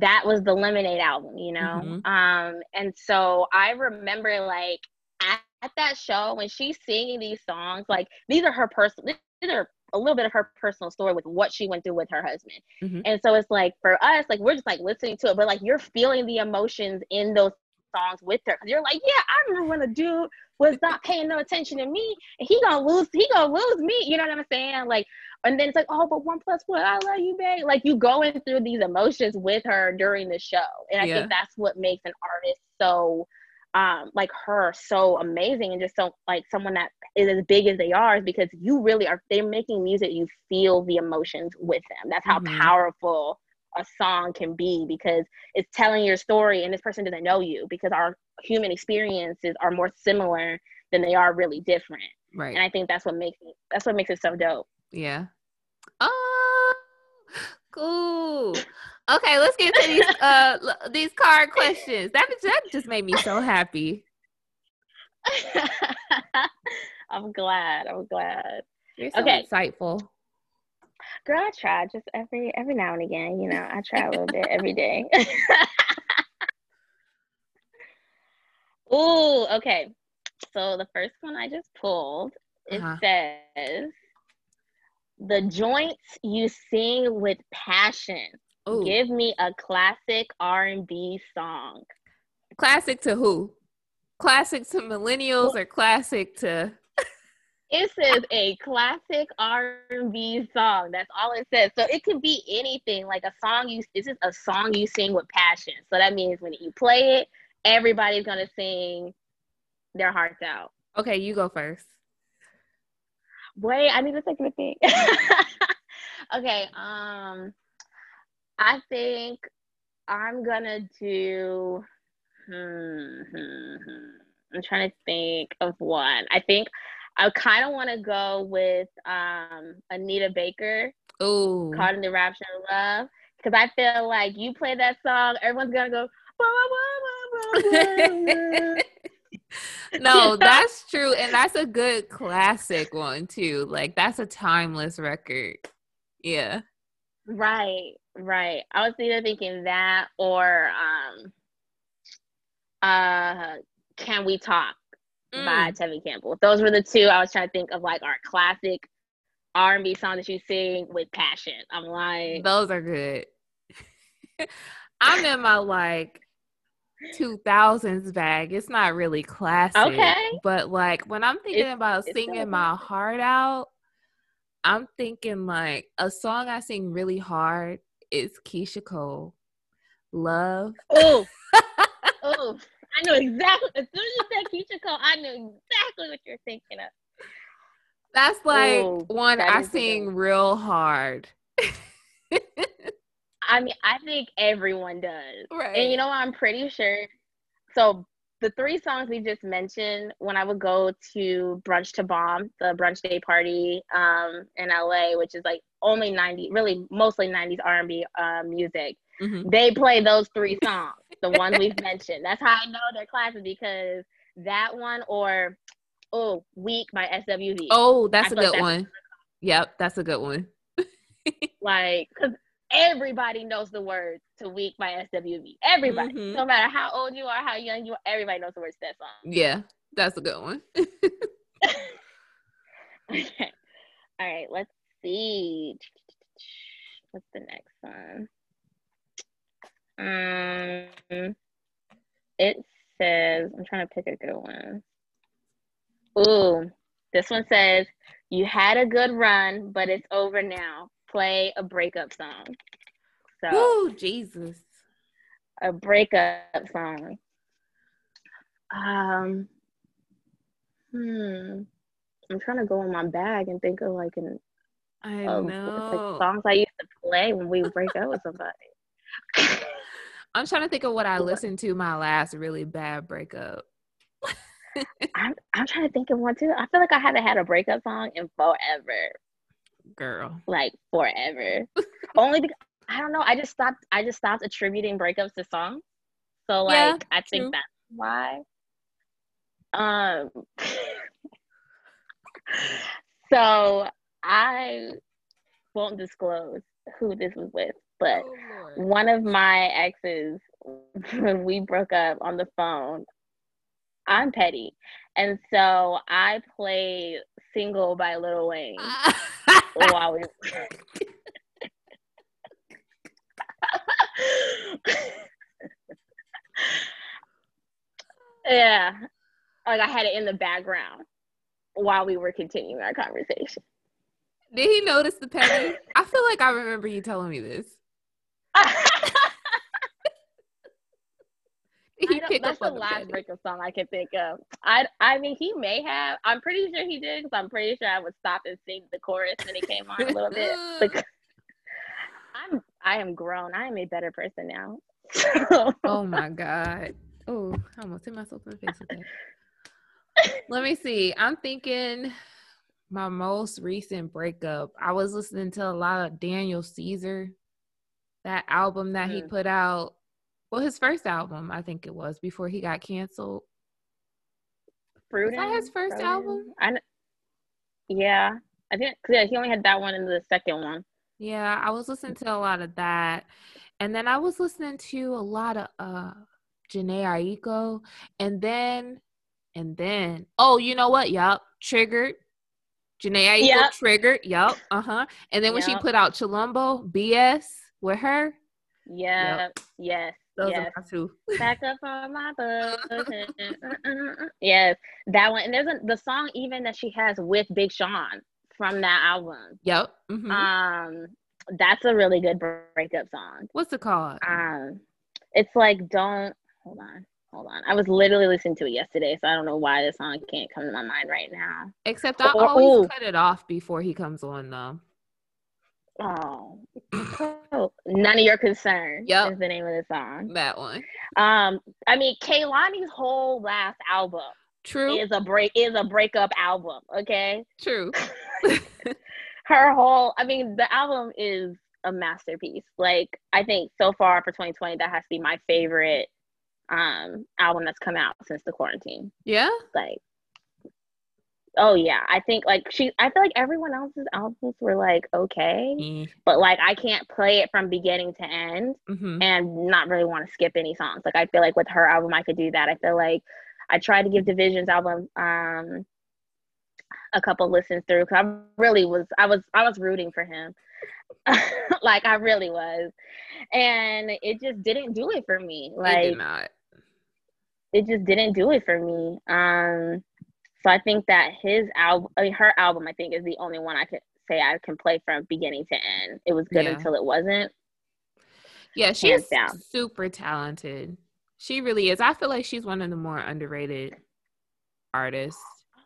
[SPEAKER 2] that was the lemonade album you know mm-hmm. um and so i remember like at, at that show when she's singing these songs like these are her personal these are a little bit of her personal story with what she went through with her husband mm-hmm. and so it's like for us like we're just like listening to it but like you're feeling the emotions in those songs with her you're like yeah i remember when a dude was not paying no attention to me and he gonna lose he gonna lose me you know what i'm saying like and then it's like, oh, but one plus one, I love you, babe. Like you going through these emotions with her during the show. And I yeah. think that's what makes an artist so um like her so amazing and just so like someone that is as big as they are is because you really are they're making music you feel the emotions with them. That's how mm-hmm. powerful a song can be because it's telling your story and this person doesn't know you because our human experiences are more similar than they are really different. Right. And I think that's what makes it that's what makes it so dope.
[SPEAKER 1] Yeah. Oh, cool. Okay, let's get to these uh these card questions. That that just made me so happy.
[SPEAKER 2] I'm glad. I'm glad.
[SPEAKER 1] You're so okay. insightful.
[SPEAKER 2] Girl, I try just every every now and again. You know, I try a little bit every day. Ooh, okay. So the first one I just pulled, it uh-huh. says the joints you sing with passion. Ooh. Give me a classic R&B song.
[SPEAKER 1] Classic to who? Classic to millennials or classic to
[SPEAKER 2] It says a classic R&B song. That's all it says. So it could be anything, like a song you this is a song you sing with passion. So that means when you play it, everybody's going to sing their hearts out.
[SPEAKER 1] Okay, you go first.
[SPEAKER 2] Wait, I need to take a think. okay, um, I think I'm gonna do. Hmm, hmm, hmm. I'm trying to think of one. I think I kind of want to go with um, Anita Baker.
[SPEAKER 1] Oh,
[SPEAKER 2] Caught in the Rapture of Love, because I feel like you play that song, everyone's gonna go.
[SPEAKER 1] no, that's true. And that's a good classic one too. Like that's a timeless record. Yeah.
[SPEAKER 2] Right, right. I was either thinking that or um uh Can We Talk mm. by Tevin Campbell. Those were the two I was trying to think of like our classic R and B song that you sing with passion. I'm like
[SPEAKER 1] those are good. I'm in my like 2000s bag. It's not really classic. Okay. But like when I'm thinking it's, about singing my heart out, I'm thinking like a song I sing really hard is Keyshia Cole. Love.
[SPEAKER 2] Oh. oh. I know exactly as soon as you said Keyshia Cole, I knew exactly what you're thinking of.
[SPEAKER 1] That's like Ooh, one that I sing real hard.
[SPEAKER 2] I mean, I think everyone does.
[SPEAKER 1] Right.
[SPEAKER 2] And you know, I'm pretty sure. So the three songs we just mentioned, when I would go to Brunch to Bomb, the brunch day party um, in LA, which is like only 90, really mostly 90s R&B uh, music, mm-hmm. they play those three songs, the ones we've mentioned. That's how I know they're classic because that one or oh, Weak by SWV.
[SPEAKER 1] Oh, that's a good like one. Yep, that's a good one.
[SPEAKER 2] like, cause everybody knows the words to Weak by SWV. Everybody. Mm-hmm. No matter how old you are, how young you are, everybody knows the words to that song.
[SPEAKER 1] Yeah, that's a good one.
[SPEAKER 2] okay. All right, let's see. What's the next one? Um it says I'm trying to pick a good one. Ooh, this one says you had a good run, but it's over now play a breakup song.
[SPEAKER 1] So, oh Jesus,
[SPEAKER 2] a breakup song. Um, hmm. I'm trying to go in my bag and think of like an.
[SPEAKER 1] I of, know
[SPEAKER 2] like songs I used to play when we break up with somebody.
[SPEAKER 1] I'm trying to think of what I listened to my last really bad breakup.
[SPEAKER 2] I'm I'm trying to think of one too. I feel like I haven't had a breakup song in forever.
[SPEAKER 1] Girl.
[SPEAKER 2] Like forever. Only because I don't know. I just stopped I just stopped attributing breakups to songs. So like
[SPEAKER 1] Yeah,
[SPEAKER 2] I
[SPEAKER 1] true.
[SPEAKER 2] think that's why. Um so I won't disclose who this was with, but
[SPEAKER 1] Oh,
[SPEAKER 2] one of my exes when we broke up on the phone i'm petty and so i played single by lil wayne while we yeah like i had it in the background while we were continuing our conversation
[SPEAKER 1] Did he notice the petty? I feel like I remember you telling me this. Did
[SPEAKER 2] I
[SPEAKER 1] he
[SPEAKER 2] don't-
[SPEAKER 1] pick
[SPEAKER 2] that's the last breakup song I can think of. I I mean, he may have. I'm pretty sure he did because I'm pretty sure I would stop and sing the chorus when it came on a little bit. Because I'm I am grown. I am a better person now. So,
[SPEAKER 1] Oh my god. Oh, I almost hit myself in the face with that. Let me see. I'm thinking my most recent breakup. I was listening to a lot of Daniel Caesar, that album that he
[SPEAKER 2] Mm.
[SPEAKER 1] put out. Well, his first album, I think it was before he got canceled.
[SPEAKER 2] Freudian,
[SPEAKER 1] that his first album?
[SPEAKER 2] I yeah, I think yeah, he only had that one and the second one.
[SPEAKER 1] Yeah, I was listening to a lot of that. And then I was listening to a lot of uh Jhené Aiko. And then and then oh, you know what? Yup. Triggered. Jhené Aiko
[SPEAKER 2] Yep.
[SPEAKER 1] triggered. Yup. Uh-huh. And then when she put out Chilombo, BS with her,
[SPEAKER 2] Yeah, yes,
[SPEAKER 1] those
[SPEAKER 2] yes.
[SPEAKER 1] are my two.
[SPEAKER 2] Back up on my butt. yes, that one. And there's a, the song even that she has with Big Sean from that album.
[SPEAKER 1] Yep. mhm.
[SPEAKER 2] Um, that's a really good breakup song.
[SPEAKER 1] What's it called?
[SPEAKER 2] Um, it's like don't hold on, hold on. I was literally listening to it yesterday, so I don't know why this song can't come to my mind right now.
[SPEAKER 1] Except I
[SPEAKER 2] or-
[SPEAKER 1] always
[SPEAKER 2] ooh.
[SPEAKER 1] cut it off before he comes on though.
[SPEAKER 2] Oh, none of your concern.
[SPEAKER 1] Yep.
[SPEAKER 2] is the name of the song.
[SPEAKER 1] That one.
[SPEAKER 2] Um, I mean, Kehlani's whole last album
[SPEAKER 1] True.
[SPEAKER 2] is a break is a breakup album. Okay,
[SPEAKER 1] True.
[SPEAKER 2] her whole. I mean, the album is a masterpiece. Like, I think so far for 2020, that has to be my favorite um album that's come out since the quarantine.
[SPEAKER 1] Yeah.
[SPEAKER 2] Like, oh yeah, I think like she. I feel like everyone else's albums were like okay, but like I can't play it from beginning to end.
[SPEAKER 1] Mm-hmm.
[SPEAKER 2] and not really want to skip any songs. Like I feel like with her album, I could do that. I feel like I tried to give Division's album um, a couple listens through because I really was I was I was rooting for him, like I really was, and it just didn't do it for me. Like
[SPEAKER 1] did not.
[SPEAKER 2] it just didn't do it for me. Um, so I think that his album, I mean, her album, I think is the only one I could say I can play from beginning to end. It was good
[SPEAKER 1] Yeah.
[SPEAKER 2] until it wasn't.
[SPEAKER 1] Yeah, she's super talented. She really is. I feel like she's one of the more underrated artists.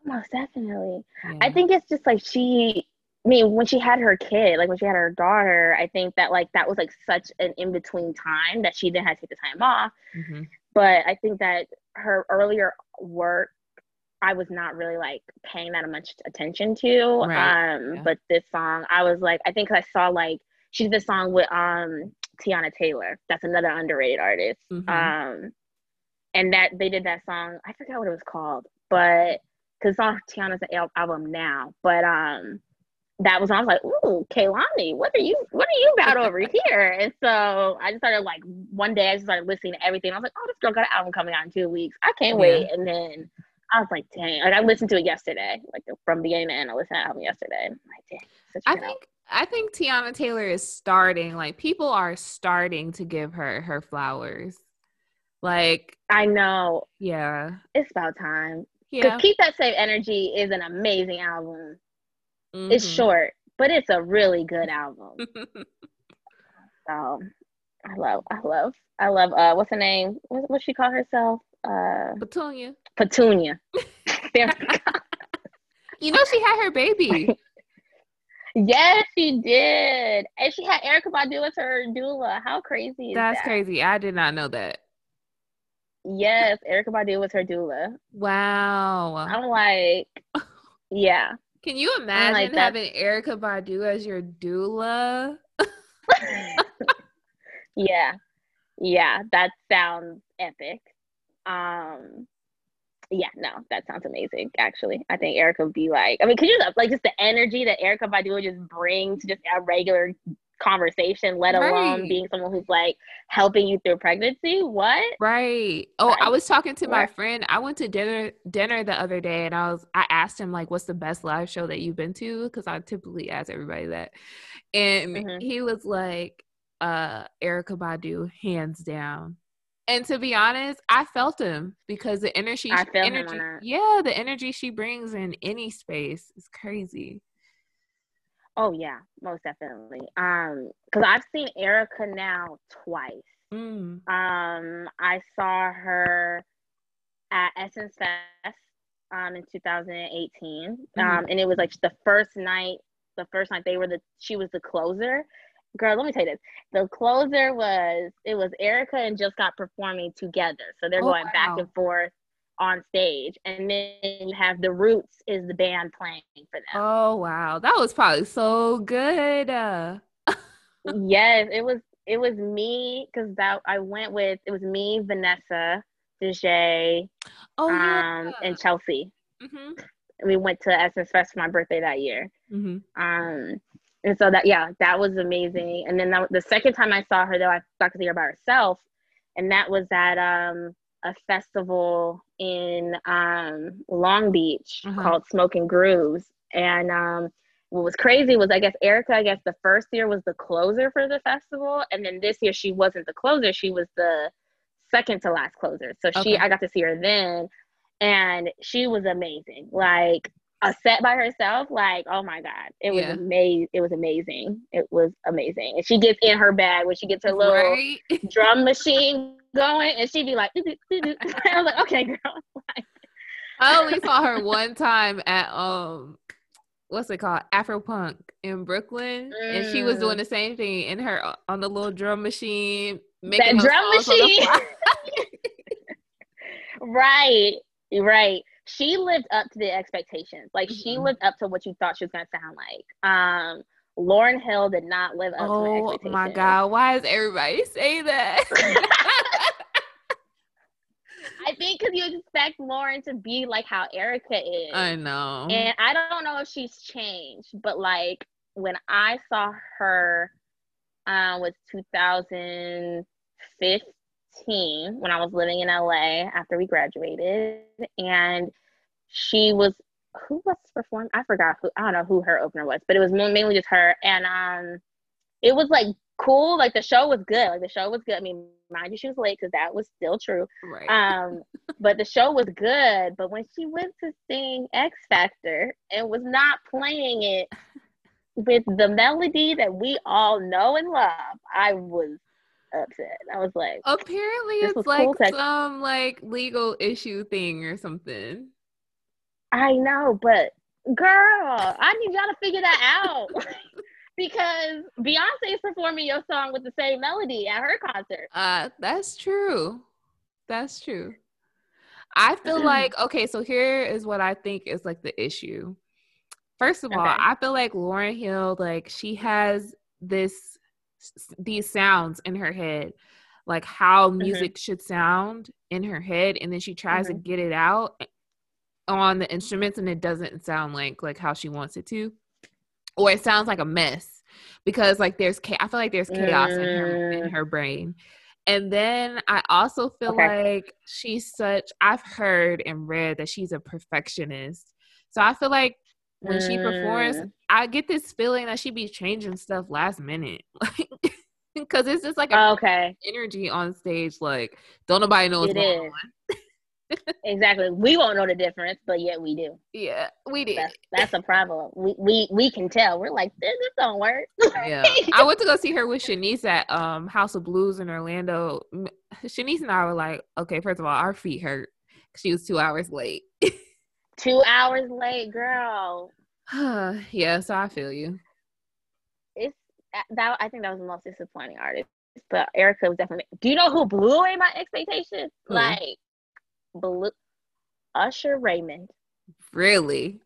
[SPEAKER 2] Most definitely.
[SPEAKER 1] Yeah.
[SPEAKER 2] I think it's just like she I mean, when she had her kid, like when she had her daughter, I think that like that was like such an in between time that she then had to take the time off.
[SPEAKER 1] Mhm.
[SPEAKER 2] But I think that her earlier work, I was not really like paying that much attention to.
[SPEAKER 1] Right,
[SPEAKER 2] Um,
[SPEAKER 1] yeah.
[SPEAKER 2] but this song, I was like, I think I saw like she did this song with um Teyana Taylor. That's another underrated artist.
[SPEAKER 1] Mhm.
[SPEAKER 2] Um, and that they did that song. I forgot what it was called, but because it's on Teyana's al- album now. But um, that was I was like, ooh, Kehlani, what are you what are you about over here? And so I just started like one day I just started listening to everything. I was like, oh, this girl got an album coming out in two weeks. I can't
[SPEAKER 1] Yeah.
[SPEAKER 2] wait. And then I was like, dang, like I listened to it yesterday, like from beginning to end. I listened to that album yesterday. I'm like, dang,
[SPEAKER 1] I
[SPEAKER 2] album.
[SPEAKER 1] think I think Teyana Taylor is starting. Like people are starting to give her her flowers. Like
[SPEAKER 2] I know
[SPEAKER 1] yeah,
[SPEAKER 2] it's about time. Because
[SPEAKER 1] yeah.
[SPEAKER 2] Keep That Same Energy is an amazing album. It's
[SPEAKER 1] Mhm.
[SPEAKER 2] short, but it's a really good album. So I love, I love, I love. Uh, what's her name? What what she call herself? Uh,
[SPEAKER 1] Petunia.
[SPEAKER 2] Petunia. There we go.
[SPEAKER 1] You know she had her baby.
[SPEAKER 2] yes, she did, and she had Erykah Badu as her doula. How crazy is
[SPEAKER 1] That's
[SPEAKER 2] that?
[SPEAKER 1] crazy. I did not know that.
[SPEAKER 2] Yes, Erykah Badu was her doula.
[SPEAKER 1] Wow.
[SPEAKER 2] I'm like, yeah.
[SPEAKER 1] Can you imagine like, having Erykah Badu as your doula?
[SPEAKER 2] yeah. Yeah, that sounds epic. Um yeah, no, that sounds amazing. Actually, I think Erykah would be like, I mean, could you like just the energy that Erykah Badu would just bring to just a regular conversation, let right. alone being someone who's like helping you through pregnancy. What?
[SPEAKER 1] Right. Oh, right. I was talking to my friend. I went to dinner dinner the other day and I was I asked him like what's the best live show that you've been to because I typically ask everybody that. And mm-hmm. he was like uh Erykah Badu hands down. And to be honest, I felt him because the energy,
[SPEAKER 2] I feel
[SPEAKER 1] energy, yeah, the energy she brings in any space is crazy.
[SPEAKER 2] Oh yeah, most definitely. Um, because I've seen Erykah now twice. Mm. Um, I saw her at Essence Fest um in 2018. Mm. Um, and it was like the first night. The first night they were the she was the closer. Girl, let me tell you this. The closer was it was Erykah and Jill Scott performing together. So they're oh, going wow. back and forth on stage and then you have the roots is the band playing for them
[SPEAKER 1] oh wow that was probably so good uh.
[SPEAKER 2] yes it was it was me because that i went with it was me vanessa Dejay, oh, yeah. um and chelsea mm-hmm. we went to essence fest for my birthday that year mm-hmm. um and so that yeah that was amazing and then that, the second time i saw her though i got to see her by herself and that was at um a festival in um, Long Beach uh-huh. called Smokin' Grooves. And um, what was crazy was I guess Erykah I guess the first year was the closer for the festival. And then this year she wasn't the closer, she was the second to last closer. So okay. she I got to see her then and she was amazing. Like a set by herself, like, oh my God. It was yeah. amazing. It was amazing. It was amazing. And she gets in her bag when she gets her little right? drum machine going and she'd be like, I was like, okay, girl.
[SPEAKER 1] I only saw her one time at um what's it called Afropunk in Brooklyn, mm. and she was doing mm. the same thing in her on the little drum machine,
[SPEAKER 2] making that drum machine. right, right. She lived up to the expectations. Like mm-hmm. she lived up to what you thought she was gonna sound like. Um, Lauryn Hill did not live up oh, to the expectations. Oh
[SPEAKER 1] my god, why does everybody say that?
[SPEAKER 2] I think because you expect Lauryn to be like how Erykah is.
[SPEAKER 1] I know.
[SPEAKER 2] And I don't know if she's changed, but like when I saw her uh, was 2015 when I was living in LA after we graduated. And she was who was performing? I forgot who I don't know who her opener was, but it was mainly just her. And um it was like cool. Like the show was good. Like the show was good. I mean, mind you, she was late because that was still true. Right. Um, but the show was good. But when she went to sing X Factor and was not playing it with the melody that we all know and love, I was upset. I was like,
[SPEAKER 1] apparently it's like cool some like legal issue thing or something.
[SPEAKER 2] I know, but girl, I need y'all to figure that out. because Beyonce is performing your song with the same melody at her concert.
[SPEAKER 1] Uh, that's true. That's true. I feel like okay, so here is what I think is like the issue. First of all, I feel like Lauryn Hill, like she has this these sounds in her head, like how mm-hmm. music mm-hmm. should sound in her head, and then she tries mm-hmm. to get it out on the instruments, and it doesn't sound like like how she wants it to or it sounds like a mess because like there's I feel like there's chaos in her in mm. her brain. And then I also feel okay. like she's such I've heard and read that she's a perfectionist. So I feel like when mm. she performs, mm. I get this feeling that she be changing stuff last minute. Like because it's just like
[SPEAKER 2] a okay
[SPEAKER 1] energy on stage. Like don't nobody know what's it going is. on
[SPEAKER 2] exactly. We won't know the difference, but yet we do.
[SPEAKER 1] Yeah, we do.
[SPEAKER 2] That's, that's a problem. We, we we can tell. We're like, this, this don't work.
[SPEAKER 1] yeah. I went to go see her with Shanice at um House of Blues in Orlando. Shanice and I were like, okay, first of all, our feet hurt. She was two hours late.
[SPEAKER 2] Two hours late, girl.
[SPEAKER 1] yeah, so I feel you.
[SPEAKER 2] It's that I think that was the most disappointing artist but Erykah was definitely. Do you know who blew away my expectations?
[SPEAKER 1] Who?
[SPEAKER 2] Like, blew Usher Raymond.
[SPEAKER 1] Really?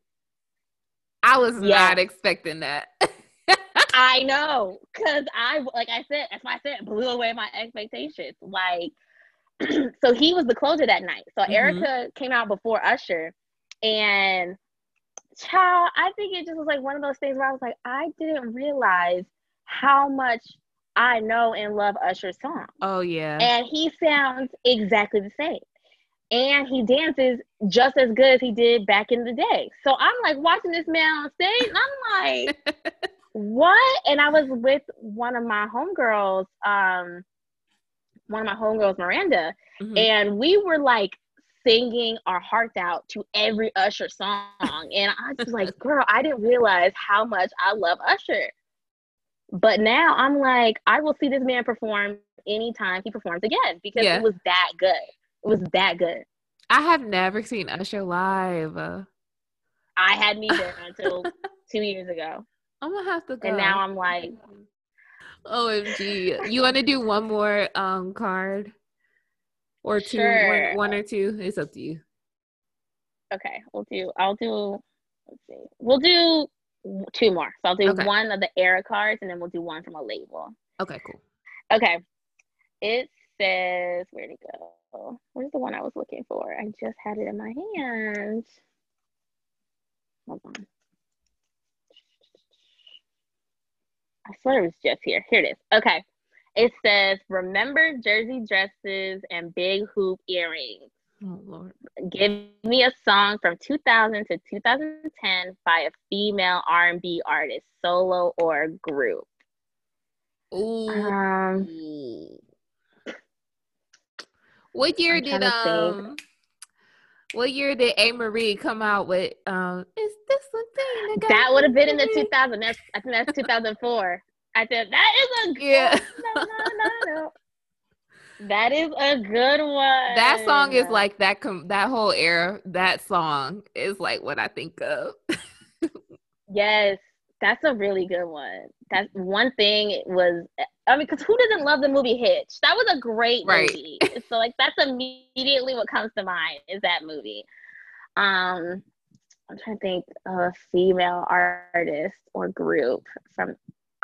[SPEAKER 1] I was
[SPEAKER 2] Yeah.
[SPEAKER 1] not expecting that.
[SPEAKER 2] I know, cause I like I said, that's why I said blew away my expectations. Like, so he was the closer that night. So
[SPEAKER 1] Mhm.
[SPEAKER 2] Erykah came out before Usher, and child, I think it just was like one of those things where I was like, I didn't realize how much I know and love Usher's song,
[SPEAKER 1] oh yeah.
[SPEAKER 2] and he sounds exactly the same. And he dances just as good as he did back in the day. So I'm like watching this man on stage, and I'm like, what? And I was with one of my homegirls, um, one of my homegirls, Miranda,
[SPEAKER 1] Mhm.
[SPEAKER 2] and we were like singing our hearts out to every Usher song. And I was like, girl, I didn't realize how much I love Usher. But now I'm like, I will see this man perform anytime he performs again because
[SPEAKER 1] Yeah.
[SPEAKER 2] it was that good. It was that good.
[SPEAKER 1] I have never seen Usher live.
[SPEAKER 2] I hadn't either until two years ago.
[SPEAKER 1] I'm gonna have to go.
[SPEAKER 2] And now I'm like,
[SPEAKER 1] OMG. You wanna do one more um card? Or two one-
[SPEAKER 2] Sure.
[SPEAKER 1] one or two? It's up to you.
[SPEAKER 2] Okay, we'll do. I'll do. Let's see. We'll do two more. So I'll do
[SPEAKER 1] Okay.
[SPEAKER 2] one of the era cards, and then we'll do one from a label.
[SPEAKER 1] Okay, cool.
[SPEAKER 2] Okay. It says where'd it go? Where's the one I was looking for? I just had it in my hand. Hold on. I swear it was just here. Here it is. Okay. It says, remember jersey dresses and big hoop earrings.
[SPEAKER 1] Oh Lord.
[SPEAKER 2] Give me a song from 2000 to 2010 by a female R&B artist, solo or group.
[SPEAKER 1] Ooh.
[SPEAKER 2] Um,
[SPEAKER 1] What year
[SPEAKER 2] I'm
[SPEAKER 1] did
[SPEAKER 2] trying
[SPEAKER 1] um what year did Amerie come out with um is this the thing got
[SPEAKER 2] that would have been in the
[SPEAKER 1] me?"
[SPEAKER 2] 2000. That's I think that's 2004. I said that is a good.
[SPEAKER 1] Yeah.
[SPEAKER 2] No, no, no, no. That is a good one.
[SPEAKER 1] That song is like that com- that whole era that song is like what I think of.
[SPEAKER 2] yes, that's a really good one. That's one thing. Was I mean, because who doesn't love the movie Hitch? That was a great
[SPEAKER 1] Right.
[SPEAKER 2] movie. so like that's immediately what comes to mind is that movie. Um, I'm trying to think of a female artist or group from.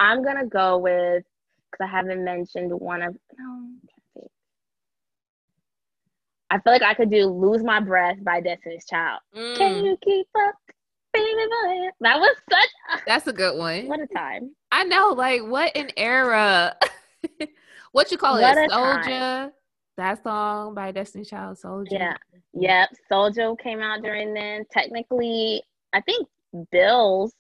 [SPEAKER 2] I'm gonna go with because I haven't mentioned one of. No. I feel like I could do "Lose My Breath" by Destiny's Child. Can
[SPEAKER 1] Mm,
[SPEAKER 2] you keep up, baby boy? That was such a,
[SPEAKER 1] that's a good one.
[SPEAKER 2] what a time.
[SPEAKER 1] I know, like what an era. what you call
[SPEAKER 2] What
[SPEAKER 1] it? Soldier. That song by Destiny Child, Soldier.
[SPEAKER 2] Yeah. Yep, Soldier came out during then. Technically, I think Bills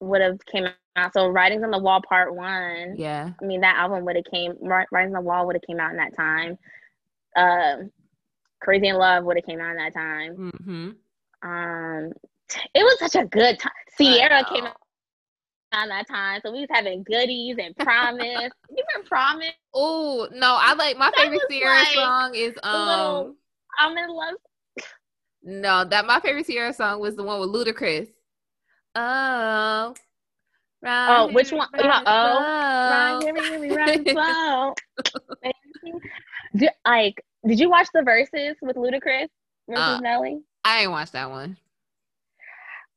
[SPEAKER 2] would have came out. So Writings on the Wall Part One.
[SPEAKER 1] Yeah.
[SPEAKER 2] I mean, that album would have came. Wri- Writings on the Wall would have came out in that time. Um, Crazy in Love would have came out in that time.
[SPEAKER 1] Mm-hmm.
[SPEAKER 2] Um, it was such a good time.
[SPEAKER 1] Ciara
[SPEAKER 2] came out around that time, so we was having goodies and Promise. you remember Promise?
[SPEAKER 1] Oh no, I like my
[SPEAKER 2] That
[SPEAKER 1] favorite Ciara
[SPEAKER 2] like
[SPEAKER 1] song is
[SPEAKER 2] the little-
[SPEAKER 1] um
[SPEAKER 2] I'm in love.
[SPEAKER 1] no that my favorite Ciara song was the one with Ludacris. Oh.
[SPEAKER 2] Oh, which one? You know, oh,
[SPEAKER 1] Right
[SPEAKER 2] Run, really, really run slow. Like, did you watch the Verzuz with Ludacris versus
[SPEAKER 1] Uh,
[SPEAKER 2] Nelly?
[SPEAKER 1] I ain't watched that one.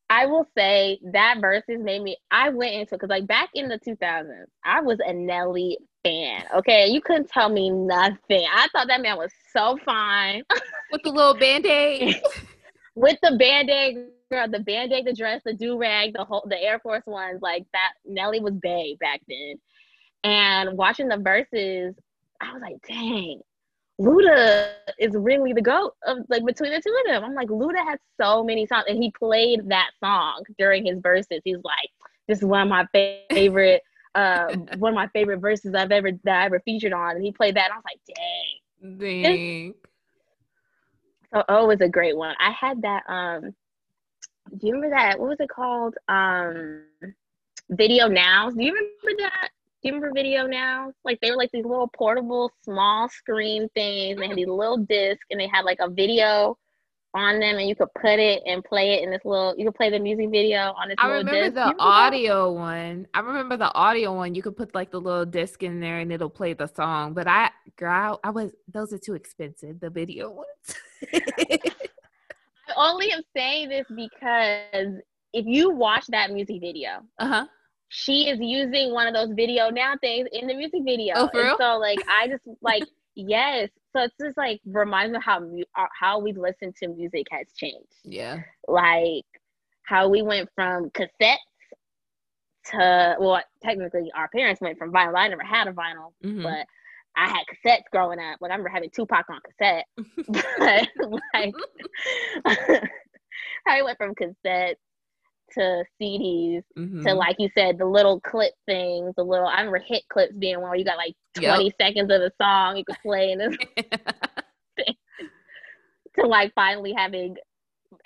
[SPEAKER 2] I will say that Verzuz made me. I went into because like back in the 2000s, I was a Nelly fan. Okay, you couldn't tell me nothing. I thought that man was so fine
[SPEAKER 1] With the little band-aid.
[SPEAKER 2] with the band aid, girl, the band aid, the dress, the do rag, the whole, the Air Force ones. Like that, Nelly was bae back then. And watching the Verzuz, I was like, dang, Luda is really the goat of like between the two of them. I'm like, Luda had so many songs, and he played that song during his Verzuz. He's like, this is one of my favorite, uh, one of my favorite verses I've ever that I ever featured on. And he played that, and I was like, dang.
[SPEAKER 1] Dang.
[SPEAKER 2] So oh, it was a great one. I had that. Um, do you remember that? What was it called? Um, Video Now. Do you remember that? Do you remember Video Now? Like they were like these little portable, small screen things. They had these little discs, and they had like a video on them and you could put it and play it in this little you could play the music video on this
[SPEAKER 1] I
[SPEAKER 2] little
[SPEAKER 1] remember
[SPEAKER 2] disc.
[SPEAKER 1] the
[SPEAKER 2] remember that?
[SPEAKER 1] audio one. I remember the audio one. You could put like the little disc in there and it'll play the song. But I, girl, I was those are too expensive. The video ones.
[SPEAKER 2] I only am saying this because if you watch that music video,
[SPEAKER 1] uh huh.
[SPEAKER 2] she is using one of those video now things in the music video.
[SPEAKER 1] Oh, for
[SPEAKER 2] and
[SPEAKER 1] real?
[SPEAKER 2] so like I just like yes. So it's just like reminds me how mu- uh, how we listen to music has changed.
[SPEAKER 1] Yeah.
[SPEAKER 2] Like how we went from cassettes to well technically our parents went from vinyl. I never had a vinyl,
[SPEAKER 1] Mhm.
[SPEAKER 2] but I had cassettes growing up. Like I remember having Tupac on cassette. but like I went from cassettes to CDs to
[SPEAKER 1] Mhm.
[SPEAKER 2] like you said, the little clip things, the little I remember hit clips being one where you got like
[SPEAKER 1] Yep.
[SPEAKER 2] 20 seconds of the song you could play and then to like finally having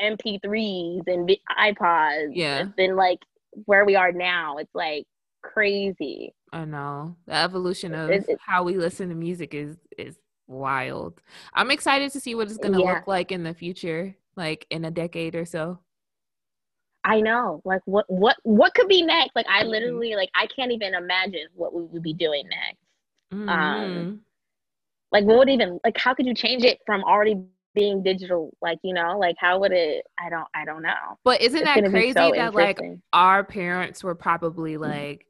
[SPEAKER 2] MP3s and iPods.
[SPEAKER 1] Yeah.
[SPEAKER 2] And then like where we are now, it's like crazy.
[SPEAKER 1] I know the evolution of
[SPEAKER 2] It- it-
[SPEAKER 1] how we listen to music is is wild. I'm excited to see what it's gonna
[SPEAKER 2] Yeah.
[SPEAKER 1] look like in the future, like in a decade or so.
[SPEAKER 2] I know. Like what what what could be next? Like I
[SPEAKER 1] Mhm.
[SPEAKER 2] literally like I can't even imagine what we would be doing next.
[SPEAKER 1] Mhm.
[SPEAKER 2] Like what would even like how could you change it from already being digital? Like, you know, like how would it I don't I don't know.
[SPEAKER 1] But isn't
[SPEAKER 2] It's
[SPEAKER 1] that crazy
[SPEAKER 2] so
[SPEAKER 1] that like our parents were probably
[SPEAKER 2] Mm-hmm.
[SPEAKER 1] like,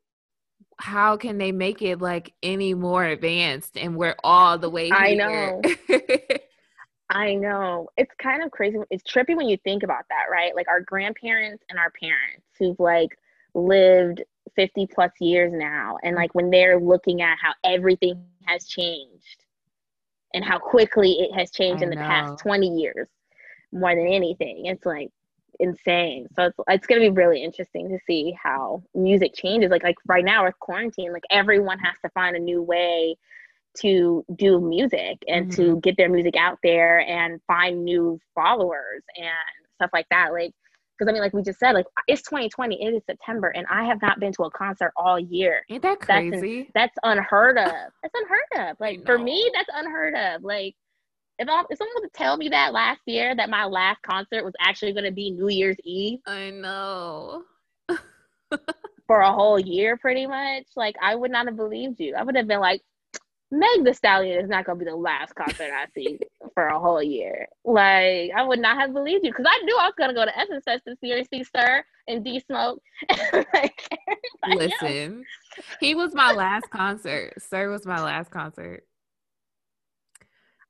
[SPEAKER 1] how can they make it like any more advanced? And we're all the way here.
[SPEAKER 2] I
[SPEAKER 1] know.
[SPEAKER 2] I know. It's kind of crazy. It's trippy when you think about that, right? Like our grandparents and our parents who've like lived 50 plus years now. And like when they're looking at how everything has changed and how quickly it has changed
[SPEAKER 1] I
[SPEAKER 2] in the
[SPEAKER 1] know.
[SPEAKER 2] past 20 years more than anything, it's like insane. So it's it's gonna be really interesting to see how music changes. Like like right now with quarantine, like everyone has to find a new way to do music and to mm-hmm. get their music out there and find new followers and stuff like that. Like, because I mean, like we just said, like it's 2020, it is September, and I have not been to a concert all year.
[SPEAKER 1] Ain't that
[SPEAKER 2] That's in-
[SPEAKER 1] crazy?
[SPEAKER 2] That's unheard of. That's unheard of. Like for me, that's unheard of. Like if I, if someone would tell me that last year that my last concert was actually going to be New Year's Eve
[SPEAKER 1] I know.
[SPEAKER 2] for a whole year, pretty much, like I would not have believed you. I would have been like, Meg Thee Stallion is not going to be the last concert I see for a whole year. Like I would not have believed you because I knew I was going to go to Essence Fest this year and see Sir and D Smoke. like, everybody else.
[SPEAKER 1] Listen, he was my last concert. Sir was my last concert.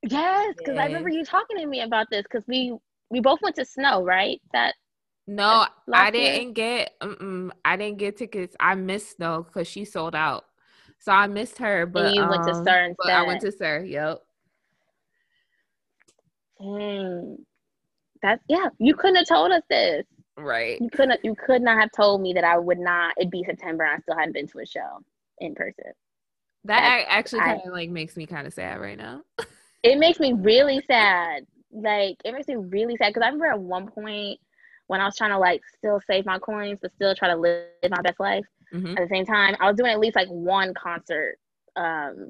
[SPEAKER 2] Yes, because I remember you talking to me about this because we we both went to Snoh, right? That
[SPEAKER 1] No, I didn't get. Mm-mm, I didn't get tickets. I missed Snoh because she sold out. So I missed her. But
[SPEAKER 2] you went to
[SPEAKER 1] um,
[SPEAKER 2] Sir
[SPEAKER 1] But I went to Sir. Yep.
[SPEAKER 2] Dang. That's yeah. You couldn't have told us this.
[SPEAKER 1] Right.
[SPEAKER 2] You couldn't. You could not have told me that I would not. It'd be September. and I still hadn't been to a show in person.
[SPEAKER 1] That
[SPEAKER 2] That's-
[SPEAKER 1] actually kind of like makes me kind of sad right now.
[SPEAKER 2] It makes me really sad. Like it makes me really sad because I remember at one point when I was trying to like still save my coins but still try to live my best life.
[SPEAKER 1] Mhm.
[SPEAKER 2] At the same time, I was doing at least like one concert um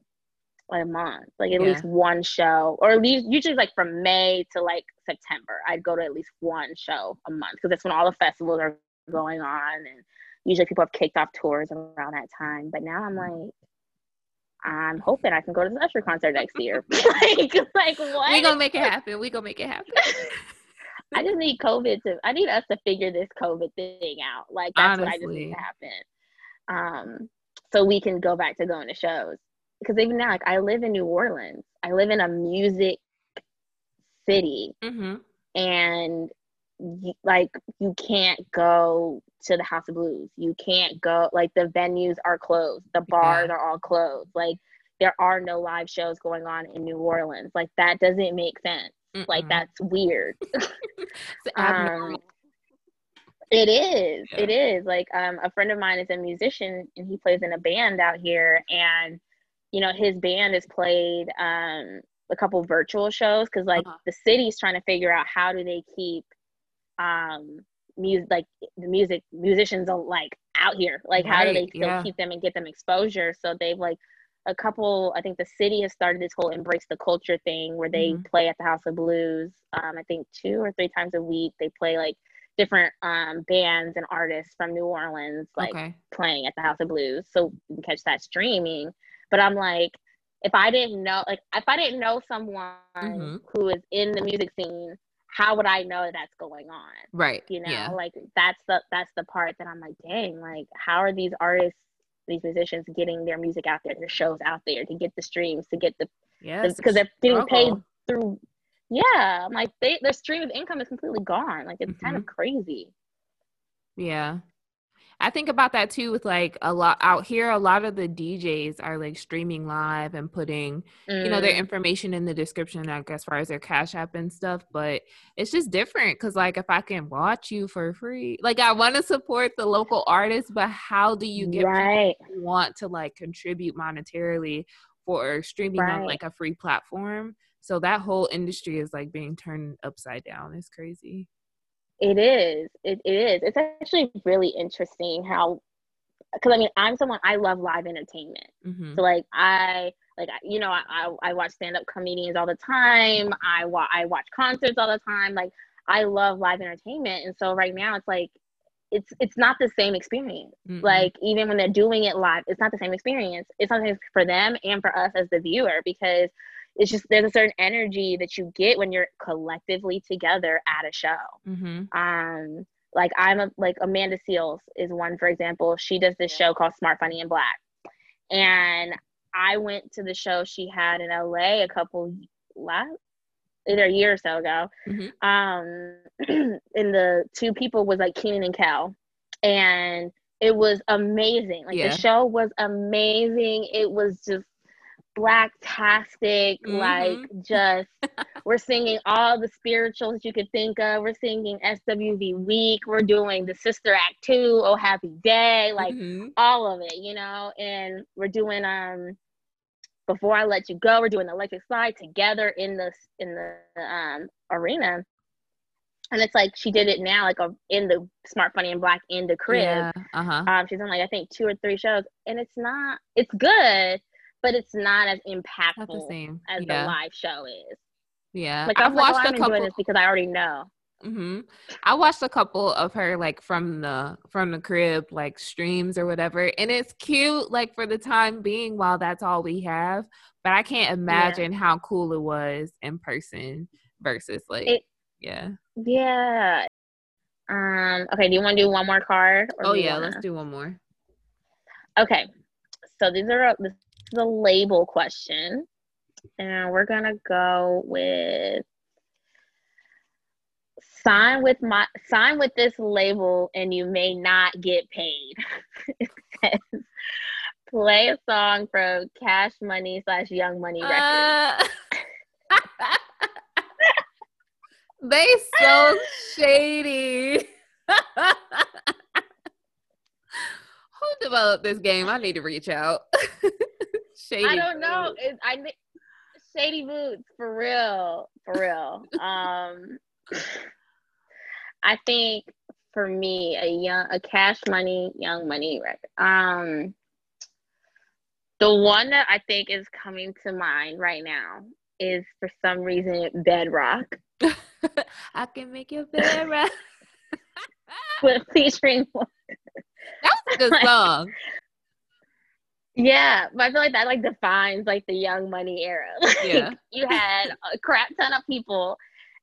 [SPEAKER 2] like a month, like at
[SPEAKER 1] Yeah.
[SPEAKER 2] least one show, or at least usually like from May to like September, I'd go to at least one show a month because that's when all the festivals are going on, and usually people have kicked off tours around that time. But now I'm like, I'm hoping I can go to the Usher concert next year. like, like what?
[SPEAKER 1] We gonna make it happen. We gonna make it happen.
[SPEAKER 2] I just need COVID to. I need us to figure this COVID thing out. Like that's what I just need to happen. Um, so we can go back to going to shows. Because even now, like I live in New Orleans. I live in a music city,
[SPEAKER 1] hmm
[SPEAKER 2] and like you can't go to the House of Blues. You can't go. Like the venues are closed. The bars
[SPEAKER 1] Yeah.
[SPEAKER 2] are all closed. Like there are no live shows going on in New Orleans. Like that doesn't make sense. Like
[SPEAKER 1] Mm-mm.
[SPEAKER 2] that's weird. um, it is
[SPEAKER 1] Yeah.
[SPEAKER 2] It is. Like um a friend of mine is a musician and he plays in a band out here and you know his band has played um a couple virtual shows cuz like
[SPEAKER 1] Uh-huh.
[SPEAKER 2] the city's trying to figure out how do they keep um music like the music musicians are like out here like how do they still
[SPEAKER 1] yeah.
[SPEAKER 2] keep them and get them exposure so they've like a couple i think the city has started this whole embrace the culture thing where they mm-hmm. play at the house of blues um, i think two or three times a week they play like different um, bands and artists from new orleans like okay. playing at the house of blues so you can catch that streaming but i'm like if i didn't know like if i didn't know someone mm-hmm. who is in the music scene how would I know that's going on?
[SPEAKER 1] Right.
[SPEAKER 2] You know, yeah. like that's the that's the part that I'm like, dang, like how are these artists these musicians getting their music out there, their shows out there to get the streams, to get the yeah, because the, they're getting paid through. Yeah, I'm like they, their stream of income is completely gone. Like it's mm-hmm. kind of mm-hmm. crazy.
[SPEAKER 1] Yeah, I think about that too with like a lot out here, a lot of the DJs are like streaming live and putting, mm. you know, their mm. information in the description, like as far as their cash app and stuff. But it's just different because like if I can watch you for free, like I want to support the local artists, but how do you get right. want to like contribute monetarily for streaming right. on like a free platform? So that whole industry is like being turned upside down. It's crazy.
[SPEAKER 2] It is. It, it is. It's actually really interesting how, because I mean, I'm someone I love live entertainment. Mm-hmm. So like I like you know I I, I watch stand up comedians all the time. I wa- I watch concerts all the time. Like I love live entertainment, and so right now it's like it's it's not the same experience. Mm-hmm. Like even when they're doing it live, it's not the same experience. It's something for them and for us as the viewer because it's just there's a certain energy that you get when you're collectively together at a show. Mm-hmm. Um, like I'm a like Amanda Seales is one for example. She does this show called Smart Funny and Black, and I went to the show she had in LA a couple last either a year or so ago. Mm-hmm. Um, and the two people was like Kenan and Kel, and it was amazing. Like yeah. the show was amazing. It was just blacktastic, mm-hmm. like just we're singing all the spirituals you could think of. We're singing SWV Weak. We're doing the Sister Act 2, Oh Happy Day, like mm-hmm. all of it, you know, and we're doing um before I let you go, we're doing the electric slide together in the in the um arena. And it's like she did it now, like a, in the Smart Funny and Black in the crib. Yeah, uh-huh. Um, she's on like I think two or three shows, and it's not. It's good, but it's not as impactful not as yeah. the live show is.
[SPEAKER 1] Yeah,
[SPEAKER 2] like I've watched like, oh, a couple. this because I already know.
[SPEAKER 1] Mm-hmm. I watched a couple of her like from the from the crib like streams or whatever, and it's cute like for the time being while that's all we have. But I can't imagine yeah. how cool it was in person versus like it, yeah
[SPEAKER 2] yeah. Um. Okay. Do you want to do one more card?
[SPEAKER 1] oh yeah, wanna... let's do one more.
[SPEAKER 2] Okay. So these are this the label question. And we're going to go with sign with my sign with this label and you may not get paid. it says play a song from Cash Money slash Young Money Records. Uh,
[SPEAKER 1] they so shady. Who developed this game? I need to reach out.
[SPEAKER 2] Shady. I don't know. It, I shady boots for real, for real. um, I think for me, a young, a Cash Money, Young Money record. Um, the one that I think is coming to mind right now is for some reason Bedrock.
[SPEAKER 1] I can make you bedrock.
[SPEAKER 2] With featuring.
[SPEAKER 1] That was a good song.
[SPEAKER 2] Yeah, but I feel like that like defines like the young money era. Like, yeah. you had a crap ton of people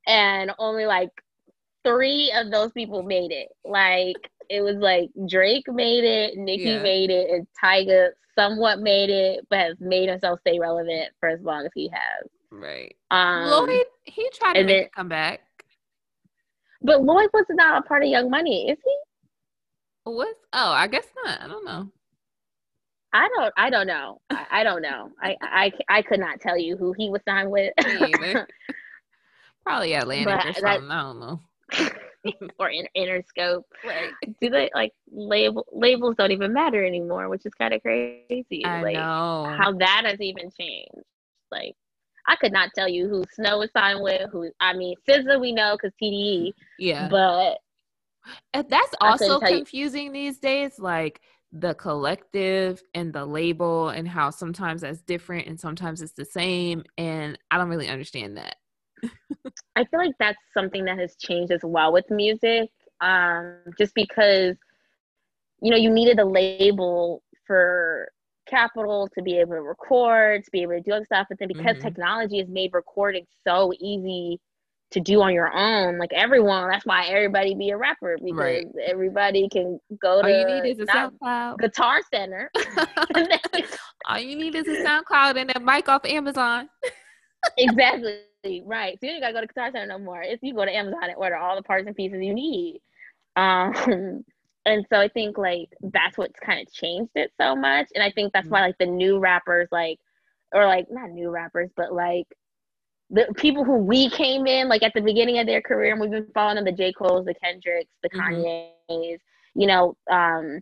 [SPEAKER 2] and only like three of those people made it. Like it was like Drake made it, Nicki yeah. made it, and Tyga somewhat made it, but has made himself stay relevant for as long as he has.
[SPEAKER 1] Right. Um Lloyd, he tried to make then, come back.
[SPEAKER 2] But Lloyd was not a part of Young Money, is he?
[SPEAKER 1] Was oh, I guess not. I don't know.
[SPEAKER 2] I don't. I don't know. I, I don't know. I, I I could not tell you who he was signed with.
[SPEAKER 1] Probably Atlantic but or something. I don't know.
[SPEAKER 2] or in, Interscope. Right. Do they like label labels don't even matter anymore, which is kind of crazy.
[SPEAKER 1] I
[SPEAKER 2] like,
[SPEAKER 1] know
[SPEAKER 2] how that has even changed. Like I could not tell you who Snoh is signed with. Who I mean, SZA we know because TDE.
[SPEAKER 1] Yeah.
[SPEAKER 2] But and
[SPEAKER 1] that's also confusing you. these days. Like the collective and the label and how sometimes that's different and sometimes it's the same and I don't really understand that.
[SPEAKER 2] I feel like that's something that has changed as well with music. Um, just because you know, you needed a label for capital to be able to record, to be able to do other stuff. But then because mm-hmm. technology has made recording so easy to do on your own, like everyone, that's why everybody be a rapper because right. everybody can go to
[SPEAKER 1] All you need is a SoundCloud.
[SPEAKER 2] Guitar Center.
[SPEAKER 1] All you need is a SoundCloud and a mic off Amazon.
[SPEAKER 2] exactly. Right. So you don't gotta go to Guitar Center no more. If you go to Amazon and order all the parts and pieces you need. Um and so I think like that's what's kind of changed it so much. And I think that's mm-hmm. why like the new rappers like or like not new rappers, but like the people who we came in like at the beginning of their career and we've been following them, the J. Cole's, the Kendricks, the mm-hmm. Kanye's, you know, um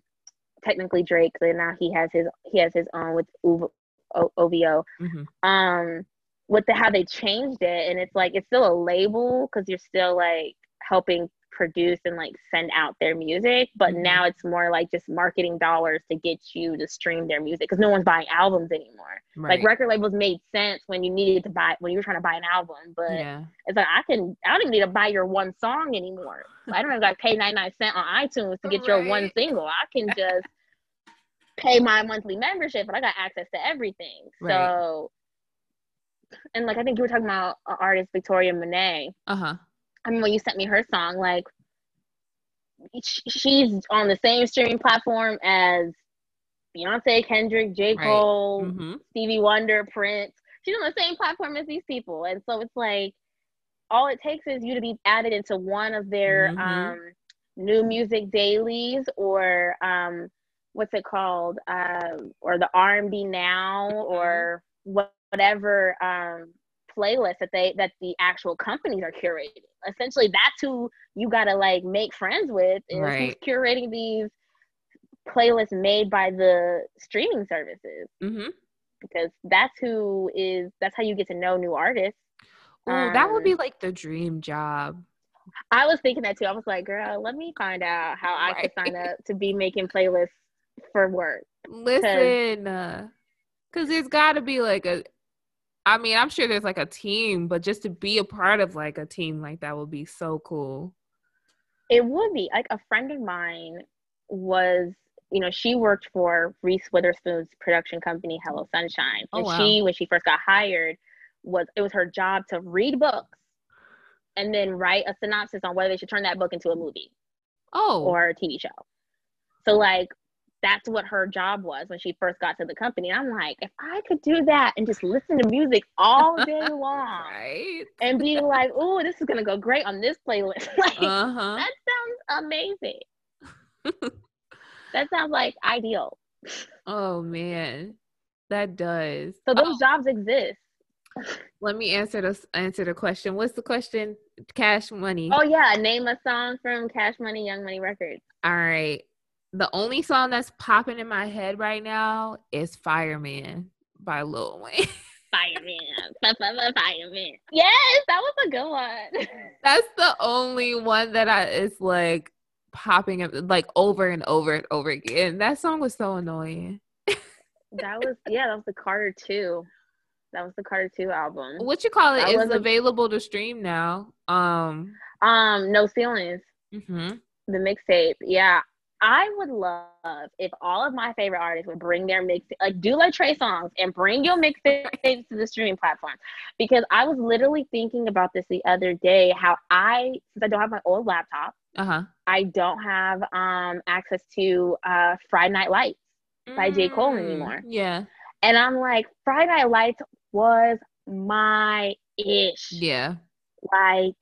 [SPEAKER 2] technically Drake, so now he has his he has his own with OVO. Mm-hmm. Um with the how they changed it and it's like it's still a label because you're still like helping produce and like send out their music but mm-hmm. now it's more like just marketing dollars to get you to stream their music because no one's buying albums anymore right. like record labels made sense when you needed to buy when you were trying to buy an album but yeah. it's like i can i don't even need to buy your one song anymore i don't even got to pay 99 cent on itunes to get right. your one single i can just pay my monthly membership but i got access to everything right. so and like i think you were talking about artist victoria monet uh-huh I mean, when you sent me her song, like she's on the same streaming platform as Beyonce, Kendrick, J. Cole, right. mm-hmm. Stevie Wonder, Prince. She's on the same platform as these people. And so it's like all it takes is you to be added into one of their mm-hmm. um, new music dailies or um, what's it called? Uh, or the R&B Now mm-hmm. or whatever um, playlist that they that the actual companies are curating. Essentially, that's who you gotta like make friends with is right. curating these playlists made by the streaming services. Mm-hmm. Because that's who is that's how you get to know new artists.
[SPEAKER 1] Oh, um, that would be um, like the dream job.
[SPEAKER 2] I was thinking that too. I was like, girl, let me find out how I right. could sign up to be making playlists for work.
[SPEAKER 1] Listen, because there's got to be like a I mean, I'm sure there's like a team, but just to be a part of like a team like that would be so cool.
[SPEAKER 2] It would be. Like a friend of mine was, you know, she worked for Reese Witherspoon's production company, Hello Sunshine. Oh, and wow. she, when she first got hired, was it was her job to read books and then write a synopsis on whether they should turn that book into a movie.
[SPEAKER 1] Oh.
[SPEAKER 2] Or a TV show. So like that's what her job was when she first got to the company. And I'm like, if I could do that and just listen to music all day long right. and be like, oh, this is gonna go great on this playlist. like uh-huh. that sounds amazing. that sounds like ideal.
[SPEAKER 1] Oh man. That does.
[SPEAKER 2] So those oh. jobs exist.
[SPEAKER 1] Let me answer the answer the question. What's the question? Cash Money.
[SPEAKER 2] Oh yeah, name a song from Cash Money Young Money Records.
[SPEAKER 1] All right the only song that's popping in my head right now is Fireman by Lil Wayne.
[SPEAKER 2] Fireman. Fireman. Yes, that was a good one.
[SPEAKER 1] That's the only one that I is like popping up like over and over and over again. That song was so annoying.
[SPEAKER 2] that was yeah, that was the Carter 2. That was the Carter 2 album.
[SPEAKER 1] What you call it is available to stream now. Um
[SPEAKER 2] um No Ceilings. Mm-hmm. The mixtape. Yeah. I would love if all of my favorite artists would bring their mix, like do like Trey Songz and bring your mixtapes to the streaming platform. Because I was literally thinking about this the other day, how I, since I don't have my old laptop, uh-huh. I don't have um access to uh Friday Night Lights by J. Cole mm, anymore.
[SPEAKER 1] Yeah.
[SPEAKER 2] And I'm like, Friday Night Lights was my ish.
[SPEAKER 1] Yeah.
[SPEAKER 2] Like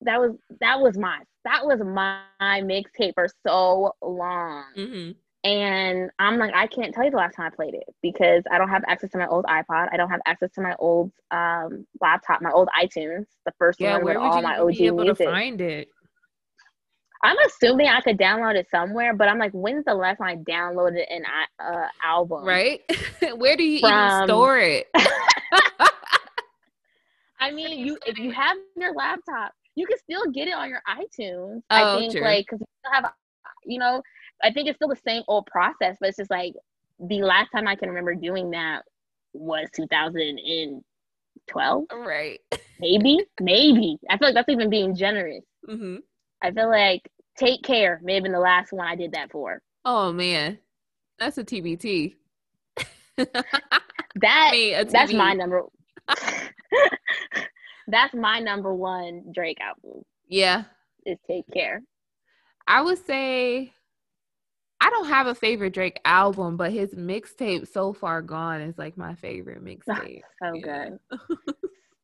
[SPEAKER 2] that was that was my that was my mixtape for so long. Mm-hmm. And I'm like, I can't tell you the last time I played it because I don't have access to my old iPod. I don't have access to my old um, laptop, my old iTunes, the first yeah, one with all my OG be able music.
[SPEAKER 1] To find it?
[SPEAKER 2] I'm assuming I could download it somewhere, but I'm like, when's the last time I downloaded an uh, album?
[SPEAKER 1] Right? Where do you From... even store it?
[SPEAKER 2] I mean, you if you have your laptop, you can still get it on your iTunes. Oh, I think true. like because you have, you know, I think it's still the same old process, but it's just like the last time I can remember doing that was 2012.
[SPEAKER 1] Right.
[SPEAKER 2] Maybe, maybe. I feel like that's even being generous.
[SPEAKER 1] Mm-hmm.
[SPEAKER 2] I feel like Take Care may have been the last one I did that for.
[SPEAKER 1] Oh man, that's a TBT.
[SPEAKER 2] that mean, that's my number. that's my number one Drake album.
[SPEAKER 1] Yeah,
[SPEAKER 2] is Take Care.
[SPEAKER 1] I would say I don't have a favorite Drake album, but his mixtape "So Far Gone" is like my favorite mixtape.
[SPEAKER 2] so yeah. good.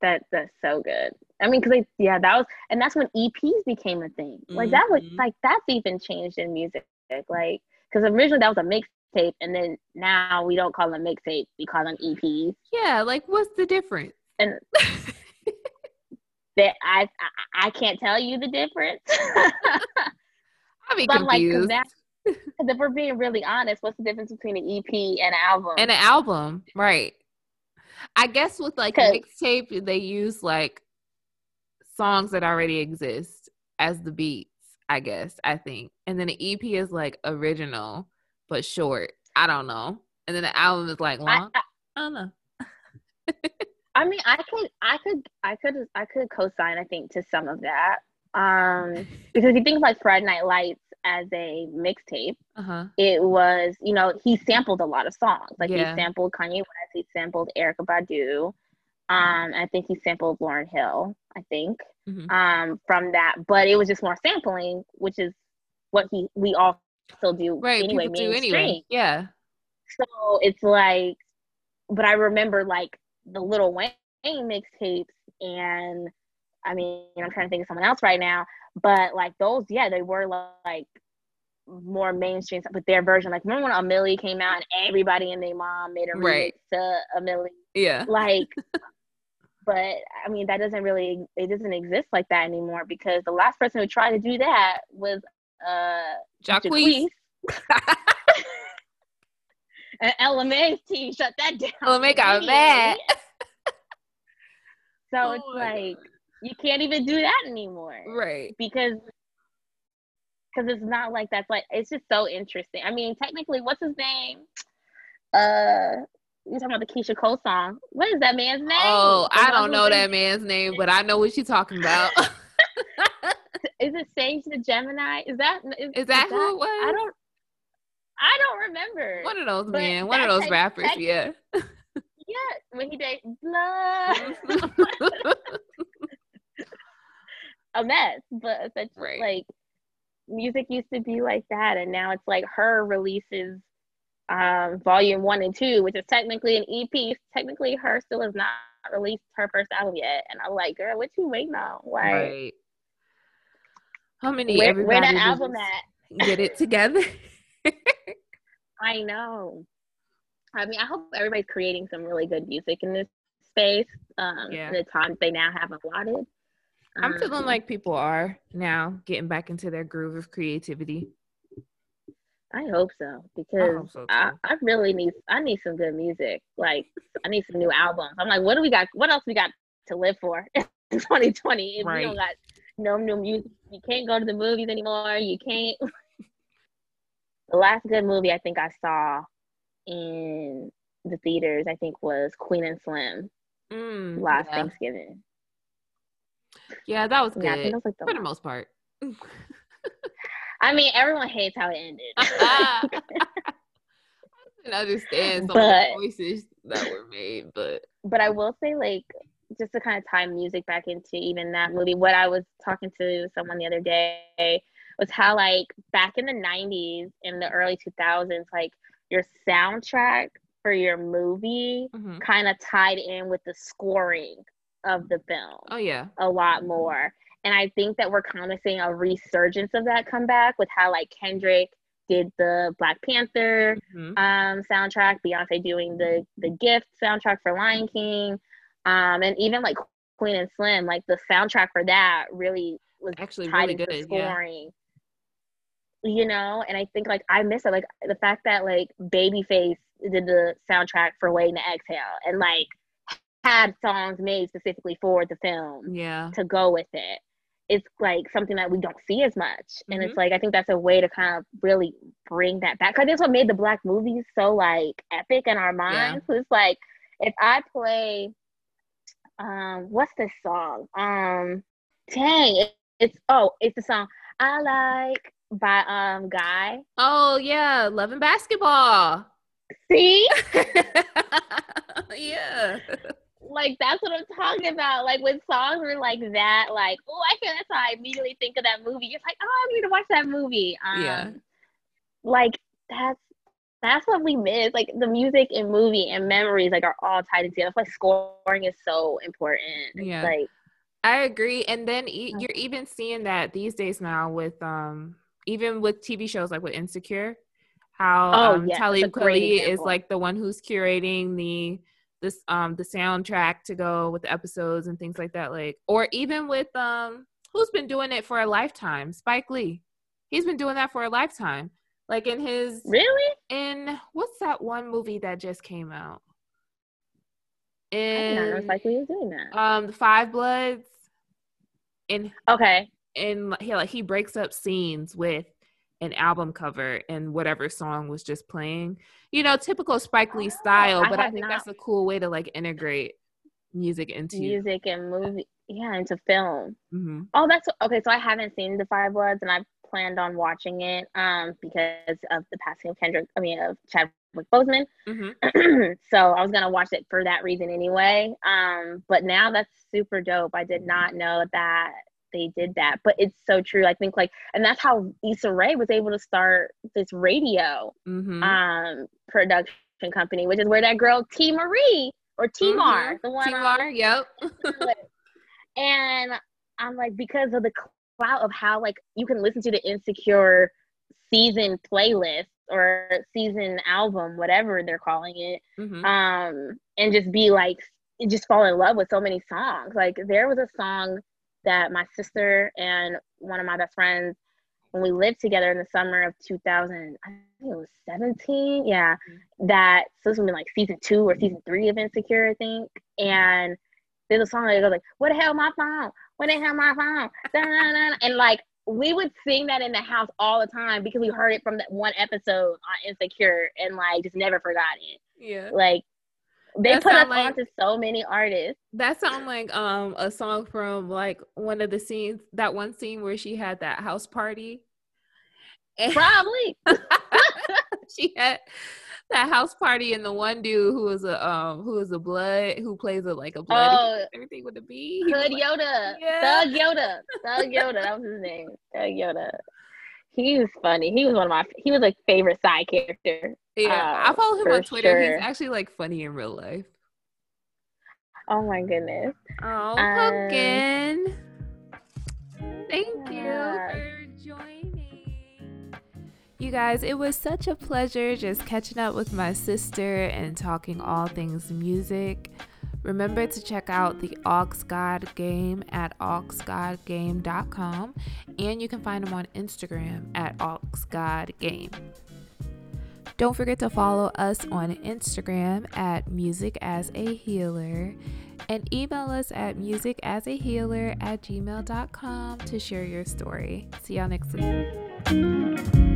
[SPEAKER 2] that that's so good. I mean, because yeah, that was, and that's when EPs became a thing. Like mm-hmm. that was mm-hmm. like that's even changed in music. Like because originally that was a mixtape, and then now we don't call them mixtape; we call them EPs.
[SPEAKER 1] Yeah, like what's the difference?
[SPEAKER 2] And that I, I, can't tell you the difference.
[SPEAKER 1] I'd be confused.
[SPEAKER 2] Like, because if we're being really honest, what's the difference between an EP and an album?
[SPEAKER 1] And an album, right? I guess with like mixtape, they use like songs that already exist as the beats. I guess I think, and then the EP is like original but short. I don't know, and then the album is like long. I, I, I don't know.
[SPEAKER 2] I mean, I could, I could, I could, I could co-sign. I think to some of that, um, because if you think of like Friday Night Lights as a mixtape, uh-huh. it was, you know, he sampled a lot of songs. Like yeah. he sampled Kanye West, he sampled Erykah Badu. Um, I think he sampled Lauryn Hill. I think mm-hmm. um, from that, but it was just more sampling, which is what he we all still do
[SPEAKER 1] right,
[SPEAKER 2] anyway.
[SPEAKER 1] Do anyway. Yeah.
[SPEAKER 2] So it's like, but I remember like the Lil Wayne mixtapes, and I mean, I'm trying to think of someone else right now, but like those, yeah, they were like more mainstream with their version. Like remember when A Milli came out and everybody and their mom made a right. remix to A Milli?
[SPEAKER 1] Yeah.
[SPEAKER 2] Like but I mean that doesn't really it doesn't exist like that anymore because the last person who tried to do that was uh
[SPEAKER 1] Jacquees.
[SPEAKER 2] and Ella Mai's team shut that down.
[SPEAKER 1] Mai got mad.
[SPEAKER 2] so oh it's like God you can't even do that anymore
[SPEAKER 1] right
[SPEAKER 2] because because it's not like that's like it's just so interesting i mean technically what's his name uh you talking about the Keyshia Cole song. What is that man's name?
[SPEAKER 1] Oh, I don't know that man's name, but I know what you're talking about.
[SPEAKER 2] is it Sage the Gemini? Is that
[SPEAKER 1] is, is that, is who that, it was?
[SPEAKER 2] I don't I don't remember.
[SPEAKER 1] One of those men, one of those rappers, tech, yeah.
[SPEAKER 2] yeah, when he did blood a mess. But right. like music used to be like that, and now it's like her releases um volume one and two, which is technically an EP. Technically, her still has not released her first album yet, and I'm like, girl, what you waiting on? Like, right.
[SPEAKER 1] how many?
[SPEAKER 2] Where, where that album at?
[SPEAKER 1] Get it together.
[SPEAKER 2] I know. I mean, I hope everybody's creating some really good music in this space. Um, yeah. the time they now have allotted.
[SPEAKER 1] I'm feeling um, like people are now getting back into their groove of creativity.
[SPEAKER 2] I hope so because I, so I, I, really need I need some good music. Like I need some new albums. I'm like, what do we got? What else we got to live for in 2020? If right. we don't got no new music, you can't go to the movies anymore. You can't. the last good movie I think I saw in the theaters, I think was Queen and Slim mm, last yeah. Thanksgiving.
[SPEAKER 1] Yeah, that was good yeah, was like the for the most part.
[SPEAKER 2] I mean, everyone hates how it ended.
[SPEAKER 1] I understand some but, of the choices that were made, but
[SPEAKER 2] but I will say, like, just to kind of tie music back into even that movie. What I was talking to someone the other day was how, like, back in the '90s, in the early 2000s, like your soundtrack for your movie mm-hmm. kind of tied in with the scoring of the film.
[SPEAKER 1] Oh yeah.
[SPEAKER 2] A lot more. And I think that we're kind of seeing a resurgence of that comeback with how like Kendrick did the Black Panther mm-hmm. um, soundtrack, Beyonce doing the the Gift soundtrack for Lion King, um, and even like Queen and Slim, like the soundtrack for that really was
[SPEAKER 1] actually really good
[SPEAKER 2] scoring. Yeah. You know, and I think like I miss it, like the fact that like Babyface did the soundtrack for Waiting to Exhale, and like had songs made specifically for the film
[SPEAKER 1] yeah
[SPEAKER 2] to go with it it's like something that we don't see as much. And mm-hmm. it's like I think that's a way to kind of really bring that back. Cause that's what made the black movies so like epic in our minds. Yeah. It's like if I play um what's this song? Um dang, it, it's oh, it's the song I like by um Guy.
[SPEAKER 1] Oh yeah, loving Basketball.
[SPEAKER 2] See?
[SPEAKER 1] yeah
[SPEAKER 2] like that's what I'm talking about. Like when songs were like that, like oh, I can. That's how I immediately think of that movie. It's like oh, I need to watch that movie. Um, yeah. Like that's that's what we miss. Like the music and movie and memories like are all tied together. That's why scoring is so important. Yeah. like
[SPEAKER 1] I agree. And then e- you're even seeing that these days now with um even with TV shows like with Insecure, how oh, um, yes, Talib Kweli is like the one who's curating the this um the soundtrack to go with the episodes and things like that like or even with um who's been doing it for a lifetime? Spike lee. He's been doing that for a lifetime. Like in his
[SPEAKER 2] really?
[SPEAKER 1] in what's that one movie that just came out?
[SPEAKER 2] In I did not know spike lee was doing that.
[SPEAKER 1] um the five bloods. In
[SPEAKER 2] okay
[SPEAKER 1] and he like he breaks up scenes with an album cover and whatever song was just playing. You know, typical Spike Lee style, but I, I think not... that's a cool way to like integrate music into
[SPEAKER 2] music and movie, yeah, into film. Mm-hmm. Oh, that's okay. So I haven't seen The Five Bloods, and I've planned on watching it um because of the passing of Kendrick. I mean, of Chadwick Boseman. Mm-hmm. so I was gonna watch it for that reason anyway. Um, but now that's super dope. I did not know that they did that. But it's so true. I think like, and that's how Issa Rae was able to start this Raedio mm-hmm. um, production company, which is where that girl T Marie or Teamarrr, mm-hmm. the one.
[SPEAKER 1] Teamarrr, yep.
[SPEAKER 2] and I'm like, because of the clout of how like you can listen to the Insecure season playlist or season album, whatever they're calling it, mm-hmm. um, and just be like, just fall in love with so many songs. Like there was a song that my sister and one of my best friends, when we lived together in the summer of 2000, I think it was 17. Yeah, mm-hmm. that so this would be like season two or season three of Insecure, I think. And there's a song that goes like, "What the hell, my phone? What the hell, my phone?" and like we would sing that in the house all the time because we heard it from that one episode on Insecure and like just never forgot it.
[SPEAKER 1] Yeah.
[SPEAKER 2] Like they that put us like, onto so many artists.
[SPEAKER 1] That sounds like um a song from like one of the scenes, that one scene where she had that house party.
[SPEAKER 2] And Probably.
[SPEAKER 1] she had that house party and the one dude who was a um who is a blood who plays a like a blood oh, everything with a B.
[SPEAKER 2] Hood Yoda. Yeah. Thug Yoda. Thug Yoda. That was his name. Thug Yoda. He was funny. He was one of my he was like favorite side character.
[SPEAKER 1] Yeah, uh, I follow him on Twitter. Sure. He's actually like funny in real life.
[SPEAKER 2] Oh my goodness.
[SPEAKER 1] Oh, pumpkin. Um, Thank yeah. you for joining. You guys, it was such a pleasure just catching up with my sister and talking all things music. Remember to check out the Aux God Game at auxgodgame.com and you can find them on Instagram at auxgodgame. Don't forget to follow us on Instagram at Music as a Healer and email us at musicasahealer at gmail.com to share your story. See y'all next week.